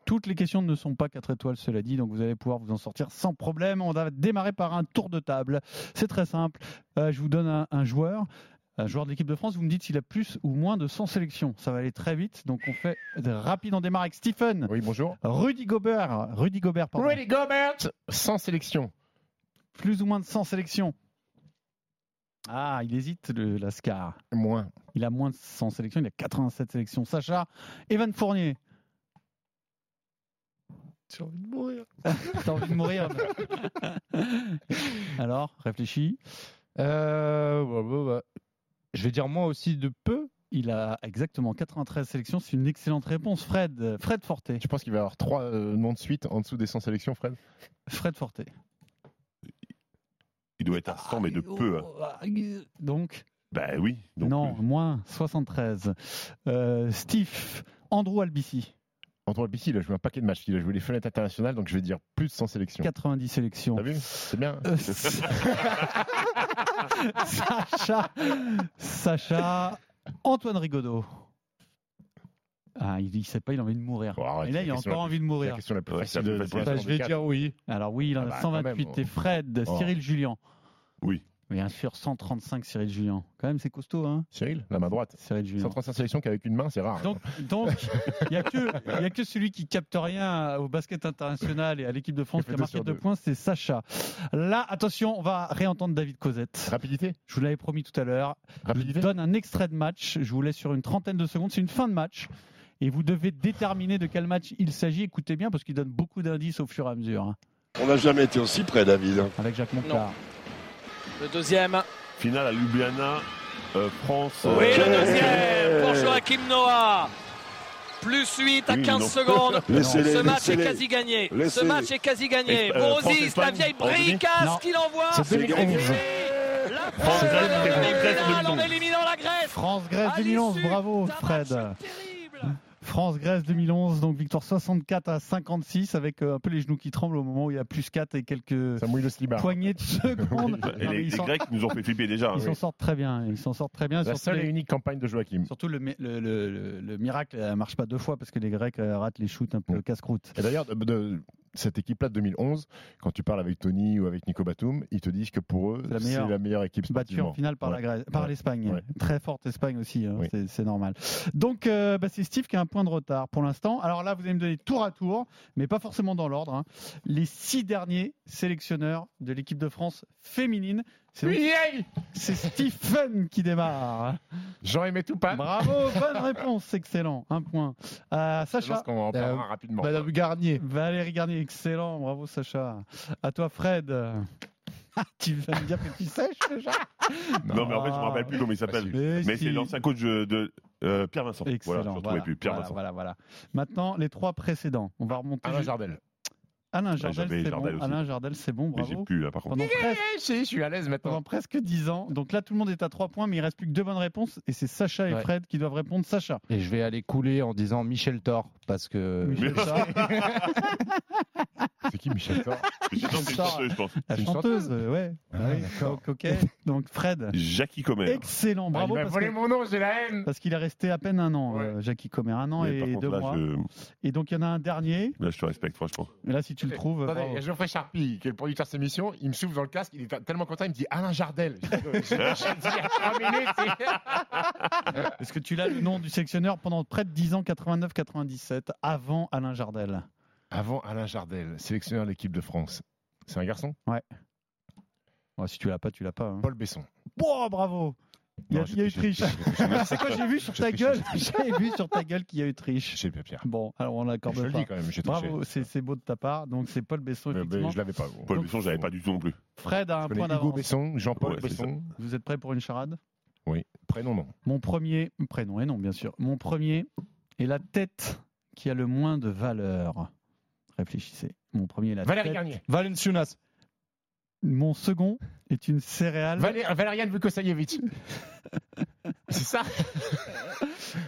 Toutes les questions ne sont pas 4 étoiles, cela dit, donc vous allez pouvoir vous en sortir sans problème. On va démarrer par un tour de table. C'est très simple. Euh, je vous donne un, un joueur. Un joueur de l'équipe de France, vous me dites s'il a plus ou moins de 100 sélections. Ça va aller très vite, donc on fait de- rapide. On démarre avec Stephen. Oui, bonjour. Rudy Gobert. Rudy Gobert, pardon. Rudy Gobert, sans sélection. Plus ou moins de 100 sélections. Ah, il hésite, le Lascar. Moins. Il a moins de 100 sélections, il a 87 sélections. Sacha, Evan Fournier. J'ai envie de mourir. T'as envie de mourir Alors, réfléchis. Euh, ouais, ouais. Je vais dire moi aussi de peu. Il a exactement 93 sélections. C'est une excellente réponse. Fred, Fred Forté. Tu penses qu'il va y avoir trois euh, noms de suite en dessous des 100 sélections, Fred Fred Forté. Il doit être à 100, mais de peu. hein. Donc, Ben oui. Donc, non, moins 73. Euh, Steve, Andrew Albici. Andrew Albici, il a joué un paquet de matchs. Il a joué les fenêtres internationales, donc je vais dire plus de 100 sélections. 90 sélections. T'as vu? C'est bien. Euh, Sacha, Sacha, Antoine Rigaudot. Ah, il, il sait pas, il a envie de mourir. Et là, il a encore envie de mourir. La question la plus Ouais, facile de facile. Bah, je vais dire oui. Alors oui, il en Ah a bah, quand 128. même, Et Fred, Oh. Cyril Julien. Oui. Bien sûr, 135 Cyril Julien. Quand même, c'est costaud, hein Cyril, la main droite. Cyril Julien. 135 sélections qu'avec une main, c'est rare. Donc, donc, il n'y a, que- y a que celui qui capte rien au basket international et à l'équipe de France qui a deux marqué sur deux deux. points, c'est Sacha. Là, attention, on va réentendre David Cosette. Rapidité Je vous l'avais promis tout à l'heure. Je Rapidité donne un extrait de match. Je vous laisse sur une trentaine de secondes. C'est une fin de match. Et vous devez déterminer de quel match il s'agit. Écoutez bien parce qu'il donne beaucoup d'indices au fur et à mesure. hein. On n'a jamais été aussi près, David. Avec Jacques Monclar. Le deuxième. Finale à Ljubljana, euh, France. Oui, euh, le deuxième pour Joachim Noah. Plus 8 à Oui, 15 non. secondes. Ce match est quasi gagné. Ce match est quasi gagné. Borozis, la vieille bricasse qu'il envoie. C'est 2011. La France, France est Grèce, en Grèce, demi-finale en 2011. éliminant la Grèce. France-Grèce À 2011. l'issue Bravo, Fred. France-Grèce 2011, donc victoire 64 à 56 avec euh, un peu les genoux qui tremblent au moment où il y a plus 4 et quelques poignées de secondes. Et Non, les, Grecs nous ont fait flipper déjà. Ils hein. s'en sortent très bien. Ils s'en sortent très bien. La surtout seule les- et unique campagne de Joachim. Surtout le, mi- le, le- le- le miracle ne marche pas deux fois parce que les Grecs euh, ratent les shoots un peu Mm. casse-croûte. Et d'ailleurs, de, de cette équipe-là de 2011, quand tu parles avec Tony ou avec Nico Batum, ils te disent que pour eux, C'est la meilleure. la meilleure équipe Battu sportivement. en finale par Ouais. L'Espagne. Ouais. Très forte Espagne aussi, hein, Oui. c'est normal. Donc euh, bah, c'est Steve qui a un point de retard pour l'instant. Alors là, vous allez me donner tour à tour, mais pas forcément dans l'ordre. hein. Les six derniers sélectionneurs de l'équipe de France féminine. C'est Stephen qui démarre. Jean-Aimé Toupin. Bravo, bonne réponse, excellent. Un point. Euh, Je Sacha. pense qu'on en parlera Euh, rapidement. Madame Garnier. Valérie Garnier, excellent, bravo Sacha. À toi Fred. Ah, tu vas me dire que tu sèches déjà Non, mais en fait, je me rappelle plus comment il s'appelle. Mais Mais si. c'est l'ancien coach de, de, euh, Pierre Vincent. Excellent, Voilà, je ne voilà, retrouvais plus. Pierre voilà, Vincent. voilà, voilà. Maintenant, les trois précédents. On va remonter. Alain Jardel. Alain Jardel, c'est bon. aussi. Alain Jardel, c'est bon, Mais j'ai bravo. plus là, par contre. Pendant, presque, Si, je suis à l'aise maintenant. pendant presque 10 ans. Donc là, tout le monde est à 3 points, mais il reste plus que deux bonnes réponses. Et c'est Sacha et Ouais. Fred qui doivent répondre. Sacha. Et je vais aller couler en disant Michel Thor parce que Michel Thor, C'est qui Michel Thor c'est- non, c'est une Thor. chanteuse, je pense. la une chanteuse, ouais. Ah, Ouais, d'accord. co- coquet. Donc Fred. Jackie Comer. Excellent, Ah, bravo. Il m'a volé que- mon nom, j'ai la haine. Parce qu'il est resté à peine un an, Ouais. euh, Jackie Comer, un an Mais et contre, deux là, mois. je, Et donc il y en a un dernier. là, je te respecte, franchement. Et là, si tu le trouves. Attendez, il y a Geoffrey Charpie, qui est le producteur de cette émission, il me souffle dans le casque, il est tellement content, il me dit Alain Jardel. Je dis, J'ai dit trois minutes. Est-ce que tu l'as le nom du sélectionneur pendant près de 10 ans, 89-97, avant Alain Jardel? Avant Alain Jardel, sélectionneur de l'équipe de France. C'est un garçon? Ouais. Ouais, si tu l'as pas, tu l'as pas. hein. Paul Besson. Oh, bravo Il y a, Non, il y a eu triche. j'ai- C'est quoi J'ai vu sur j'ai ta triché, gueule. j'ai vu sur ta gueule qu'il y a eu triche. J'ai Pierre. Bon, alors on l'accorde Je le pas. dis quand même, j'ai triché. Bravo, c'est c'est beau de ta part. Donc c'est Paul Besson, Mais- mais effectivement. je l'avais pas. Paul Besson, j'avais pas du tout non plus. Fred a un Je connais point Hugo d'avance. Besson, Jean-Paul Ouais, c'est Besson? Vous êtes prêts pour une charade? Oui, prénom non. Mon premier, prénom et non, bien sûr. Mon premier est la tête qui a le moins de valeur. Réfléchissez. Mon premier est la Valérie tête. Garnier. Valenciunas. Mon second est une céréale. Valé- Valériane Vukosayevic. C'est ça?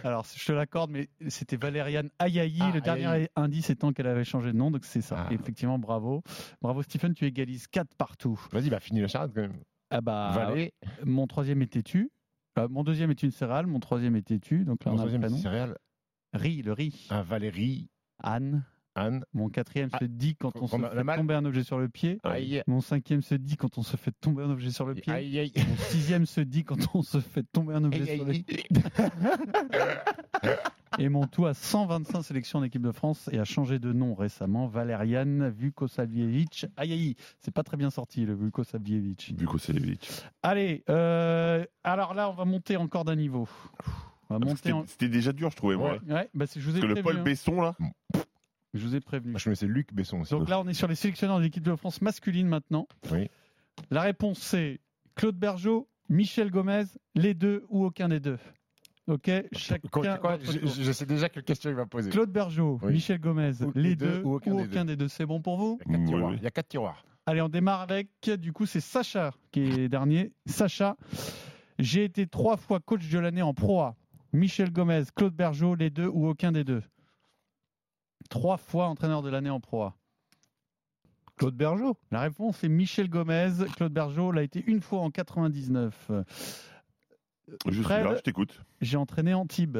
Alors, je te l'accorde, mais c'était Valériane Ayayi. Ah, le dernier Ayayi. indice étant qu'elle avait changé de nom, donc c'est ça. Ah. Effectivement, bravo. Bravo, Stephen, tu égalises 4 partout. Vas-y, bah finis la charade quand même. Ah bah, Valé. mon troisième est têtu. Euh, mon deuxième est une céréale, mon troisième est têtu. Donc là, Mon on a le troisième, prénom. c'est céréales. Riz, le riz. Un Valérie. Anne. Anne. Mon quatrième se dit quand on se a- fait tomber un objet sur le pied. Aïe. Mon cinquième se dit quand on se fait tomber un objet sur le pied. Aïe, aïe. Mon sixième se dit quand on se fait tomber un objet Aïe, sur aïe, le pied. Et mon tout a 125 sélections en équipe de France et a changé de nom récemment. Valerian Vukosavljevic. Aïe aïe, c'est pas très bien sorti le Vukosavljevic. Vukosavljevic. Allez, euh, alors là, on va monter encore d'un niveau. Monter C'était en... déjà dur, je trouvais, moi. Ouais, bah, c'est- je vous ai Parce que le Paul hein. Besson, là. Je vous ai prévenu. Moi, je connaissais Luc Besson aussi. Donc là, on est sur les sélectionneurs de l'équipe de France masculine maintenant. Oui. La réponse c'est Claude Bergeau, Michel Gomez, les deux ou aucun des deux. Ok, chacun. Quoi, quoi, votre je, sais déjà quelle question il va poser. Claude Bergeau, Oui. Michel Gomez, Ou les deux, ou aucun, des, deux. C'est bon pour vous? Il y a quatre Oui, tiroirs. oui. Il y a quatre tiroirs. Allez, on démarre avec, du coup, c'est Sacha qui est dernier. Sacha, j'ai été trois fois coach de l'année en Pro A. Michel Gomez, Claude Bergeau, les deux ou aucun des deux? Trois fois entraîneur de l'année en Pro A. Claude Bergeau. La réponse est Michel Gomez. Claude Bergeau l'a été une fois en 99. Je suis là, je t'écoute. J'ai entraîné Antibes.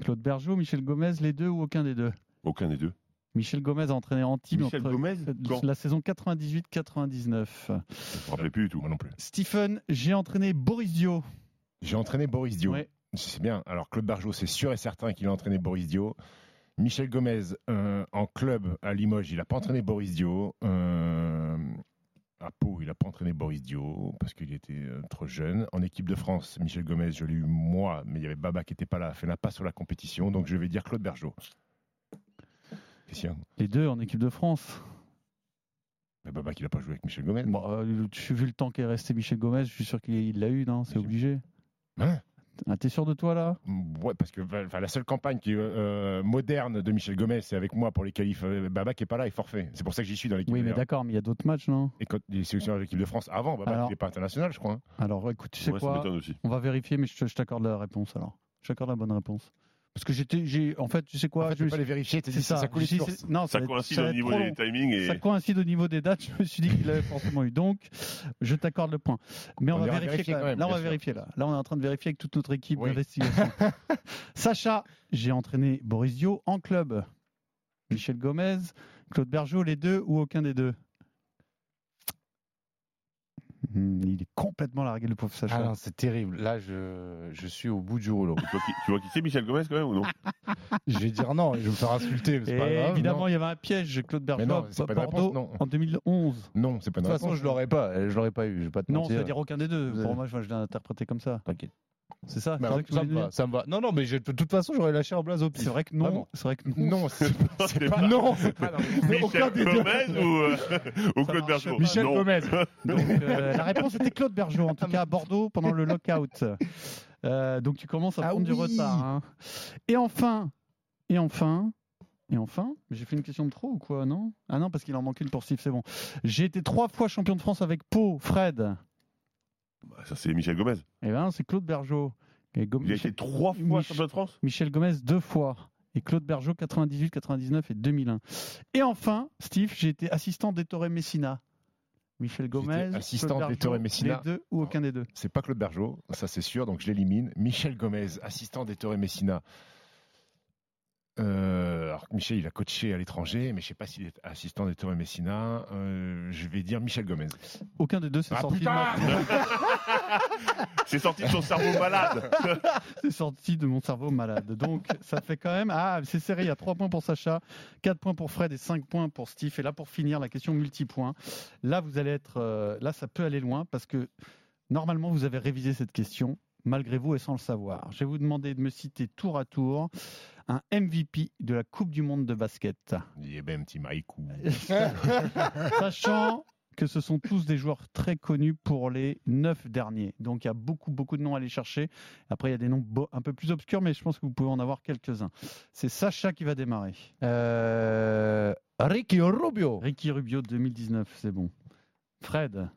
Claude Bergeau, Michel Gomez, les deux ou aucun des deux? Aucun des deux. Michel Gomez a entraîné Antibes Michel entre Gomez, la saison 98-99. Je me rappelais plus du tout. Moi non plus. Stephen, j'ai entraîné Boris Dio. J'ai entraîné Boris Dio. Ouais. C'est bien. Alors, Claude Bergeau, c'est sûr et certain qu'il a entraîné Boris Dio. Michel Gomez, euh, en club à Limoges, il n'a pas entraîné Boris Dio. Euh, à Pau, il n'a pas entraîné Boris Dio parce qu'il était euh, trop jeune. En équipe de France, Michel Gomez, je l'ai eu moi, mais il y avait Baba qui n'était pas là, fait n'a pas sur la compétition. Donc, je vais dire Claude Bergeau. Christian, Les deux en équipe de France. mais Baba qui n'a pas joué avec Michel Gomez. Bon, euh, vu le temps qu'est resté Michel Gomez, je suis sûr qu'il l'a eu, non? C'est obligé. Hein? Ah, T'es sûr de toi là? Ouais, parce que enfin, la seule campagne qui est euh, moderne de Michel Gomez, c'est avec moi pour les qualifs. Euh, Baba qui est pas là est forfait. C'est pour ça que j'y suis dans l'équipe. Oui, mais d'accord, mais il y a d'autres matchs, non? Et quand il est sélectionneur de l'équipe de France avant, Baba Alors- il n'est pas international, je crois. hein. Alors écoute, tu sais Ouais, quoi? On va vérifier, mais je t'accorde la réponse alors. Je t'accorde la bonne réponse. Parce que j'étais, j'ai, en fait, tu sais quoi En fait, je peux pas les vérifier, C'est ça, ça. ça coule J'ai- de source. c'est- Non, Ça coïncide ça au niveau des timings et- Ça coïncide au niveau des dates. Je me suis dit qu'il l'avait forcément eu. Donc, je t'accorde le point. Mais on, On va vérifier, vérifier quand quand même. même, Là, on va vérifier. Là. là, on est en train de vérifier avec toute notre équipe Oui. d'investigation. Sacha, j'ai entraîné Boris Dio en club. Michel Gomez, Claude Bergeau, les deux ou aucun des deux? Hmm, Il est complètement largué, le pauvre Sacha. Ah non, c'est terrible. Là, je, je suis au bout du rouleau. Tu vois qui, tu vois qui c'est, Michel Gomez, quand même, ou non? Je vais dire non et je vais me faire insulter. mais C'est Et pas grave. évidemment, non. il y avait un piège, Claude Bergeau, non, à c'est pas une Bordeaux réponse, non. en 2011. Non, c'est pas De une toute façon, je l'aurais pas. Je l'aurais pas eu. Je vais pas te Non, mentir. ça veut dire aucun des deux. Pour moi, je je l'ai interprété comme ça. T'inquiète. C'est ça, ça que me va, dire ça me va. Non, non, mais je- de toute façon, j'aurais lâché un blaze au pif. C'est vrai que non. C'est vrai que non. Non, c'est pas. Non, Ah, non, Michel. Gomez ou, euh, ou Claude pas. Michel Non. Gomez. Donc, euh, la réponse était Claude Bergeau, en tout cas à Bordeaux pendant le lockout. Euh, donc tu commences à Ah prendre du oui. retard. hein. Et enfin, et enfin, et enfin, j'ai fait une question de trop ou quoi, non? Ah non, parce qu'il en manque une pour Steve, c'est bon. J'ai été trois fois champion de France avec Pau, Fred. Bah, Ça, c'est Michel Gomez. Et ben c'est Claude Bergeau. Et Go- Il a Michel- été trois fois champion de France Michel Gomez deux fois. Et Claude Bergeau 98, 99 et 2001. Et enfin, Steve, j'ai été assistant d'Ettore Messina. Michel Gomez, assistant d'Ettore Messina. Les deux ou aucun des deux C'est pas Claude Bergeau, ça c'est sûr, donc je l'élimine. Michel Gomez, assistant d'Ettore Messina. Euh, alors, Michel, il a coaché à l'étranger, mais je sais pas s'il est assistant d'Ettore Messina. Euh, je vais dire Michel Gomez. Aucun des deux, c'est Ah, sorti, de C'est sorti de son cerveau malade. c'est sorti de mon cerveau malade. Donc, ça fait quand même. Ah, c'est serré. Il y a 3 points pour Sacha, 4 points pour Fred et 5 points pour Steve. Et là, pour finir, la question multipoint. Là, vous allez être. euh, Là, ça peut aller loin parce que normalement, vous avez révisé cette question, malgré vous et sans le savoir. Je vais vous demander de me citer tour à tour un MVP de la Coupe du Monde de basket. Eh ben, petit Maïkou. Sachant que ce sont tous des joueurs très connus pour les neuf derniers. Donc il y a beaucoup, beaucoup de noms à aller chercher. Après, il y a des noms un peu plus obscurs, mais je pense que vous pouvez en avoir quelques-uns. C'est Sacha qui va démarrer. Euh, Ricky Rubio. Ricky Rubio 2019, c'est bon. Fred,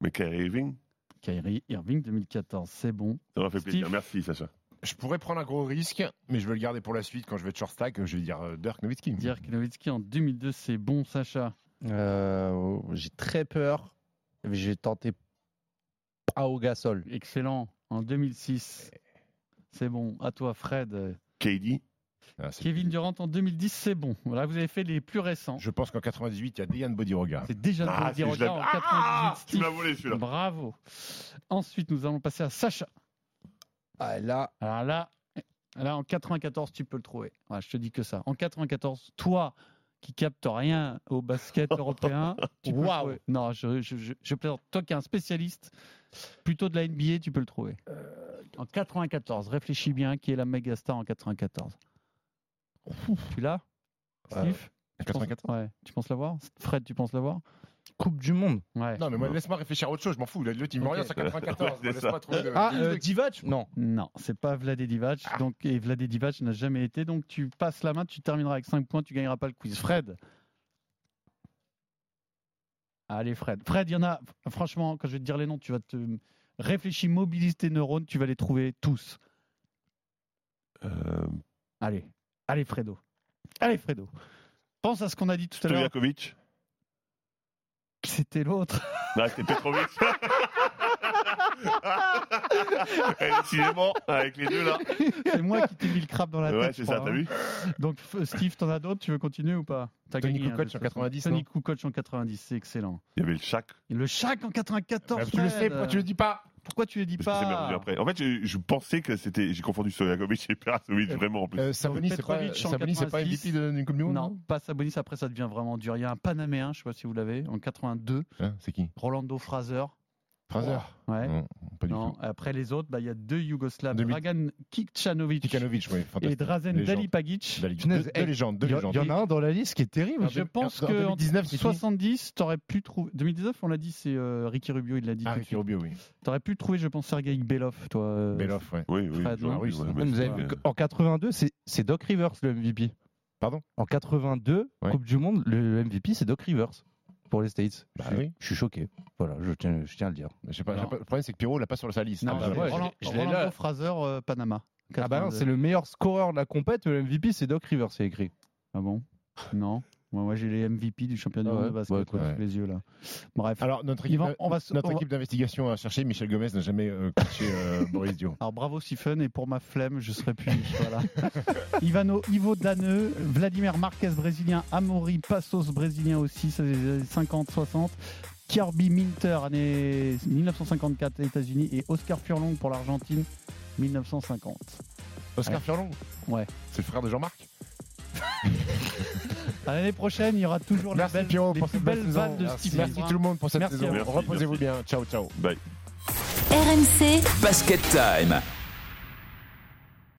Mais Kyrie Irving, Kyrie Irving 2014, c'est bon. ça m'a fait plaisir. Merci, Sacha. Je pourrais prendre un gros risque, mais je vais le garder pour la suite quand je vais être short stack. Je vais dire euh, Dirk Nowitzki. Dirk Nowitzki en 2002, c'est bon. Sacha, Euh, J'ai très peur. J'ai tenté Pau Gasol. Excellent. En 2006. C'est bon. À toi, Fred. KD. Ah, Kevin Durant en 2010, c'est bon. Voilà, vous avez fait les plus récents. Je pense qu'en 98, il y a Dejan Bodiroga. C'est déjà Ah, l'ai- en Ah 98. Tu m'as Steve. volé celui-là. Bravo. Ensuite, nous allons passer à Sacha. Ah, là, Alors là, là, en 94, tu peux le trouver. Je te dis que ça. En 94, toi qui captes rien au basket européen, tu peux le Waouh. trouver. Non, je, je, je, je plaisante. Toi qui es un spécialiste plutôt de la NBA, tu peux le trouver. En 94, réfléchis bien qui est la méga star en 94. Tu l'as Steve Tu penses- 94 Ouais. Tu penses l'avoir Fred, tu penses l'avoir Coupe du Monde. Ouais. Non, mais moi, laisse-moi réfléchir à autre chose, je m'en fous. Sur 94. Ouais, c'est Laisse-moi ça. trouver le- Ah, le euh. Divac Non. Non, c'est pas Vladé Divac. Donc, et Vladé Divac n'a jamais été. Donc, tu passes la main, tu termineras avec 5 points, tu gagneras pas le quiz. Fred. Allez, Fred. Fred, il y en a. Franchement, quand je vais te dire les noms, tu vas te. Réfléchis, mobilise tes neurones, tu vas les trouver tous. Euh, Allez. Allez, Fredo. Allez, Fredo. Pense à ce qu'on a dit tout à l'heure. Stojakovic. C'était l'autre. Non, c'était Petrovic. Et décidément, avec les deux là. C'est moi qui t'ai mis le crabe dans la tête. Ouais, c'est ça, t'as hein. vu Donc, F- Steve, t'en as d'autres? Tu veux continuer ou pas? T'as Tony gagné, hein, Kukoc toute en façon. 90, Tony Kukoc en 90, c'est excellent. Il y avait le Shaq. Et le Shaq en 94. Ah, Tu le sais, pourquoi tu le dis pas Pourquoi tu le dis Parce que c'est bien pas après. En fait, je, je pensais que c'était. J'ai confondu Stojakovic et Perasovic, vraiment en plus. Euh, Sabonis, c'est pas, Petrovic en Sabonis, c'est pas 86. MVP de- d'une Coupe du Monde Non, pas Sabonis, après ça devient vraiment dur. Il y a un Panaméen, je sais pas si vous l'avez, en 82, Hein, C'est qui? Rolando Fraser. Fraser Ouais. Non, pas du Non, tout. après les autres, bah, il y a deux Yougoslaves, 2000. Dragan oui, et. Drazen. Dalipagic. Dali- Deux deux légendes, deux Il y, légendes. il y en a un dans la liste qui est terrible. Je pense en que 2019, c'est qui 70, t'aurais pu trouver. 2019, on l'a dit, c'est euh, Ricky Rubio, il l'a dit. Ah, Ricky. Rubio, oui. T'aurais pu trouver, je pense, Sergei Belov, toi. euh, Belov, ouais. Oui, oui. Fred, Oui, ouais, Vous avez qu'en 82, c'est c'est Doc Rivers le MVP. Pardon? En 82, Ouais. Coupe du Monde, le MVP c'est Doc Rivers pour les States. Bah je, suis- oui. je suis choqué. Voilà, je tiens, je tiens à le dire. Je sais pas, pas- le problème, c'est que Pierrot l'a pas sur sa liste. Non, Ah, bah, ouais, Roland- je Rolando. Fraser, euh, Panama. Ah bah non, 82. c'est le meilleur scoreur de la compète, le MVP c'est Doc Rivers, c'est écrit. Ah bon? Non. Moi, moi j'ai les MVP du championnat du Ah ouais de basket Ouais, quoi, ouais. sous les yeux là. Bref. Alors, notre Yvan, équipe, on va se- notre on va- équipe d'investigation a cherché. Michel Gomez n'a jamais euh, coaché euh, Boris Dio. Alors bravo Stephen et pour ma flemme je serai puni. voilà. Ivano Ivo Daneux, Vladimir Marquez brésilien, Amaury Passos brésilien aussi, c'est les années 50-60. Kirby Minter, année 1954 États-Unis et Oscar Furlong pour l'Argentine 1950. Oscar Ouais. Furlong Ouais. C'est le frère de Jean-Marc À L'année prochaine, il y aura toujours Merci les belles, Pierrot les pour plus cette belles belle saison. vannes de Merci, Steve Merci tout le monde pour cette Merci à saison. vous. Merci, Reposez-vous bien. Ciao, ciao. Bye. RMC Basket Time.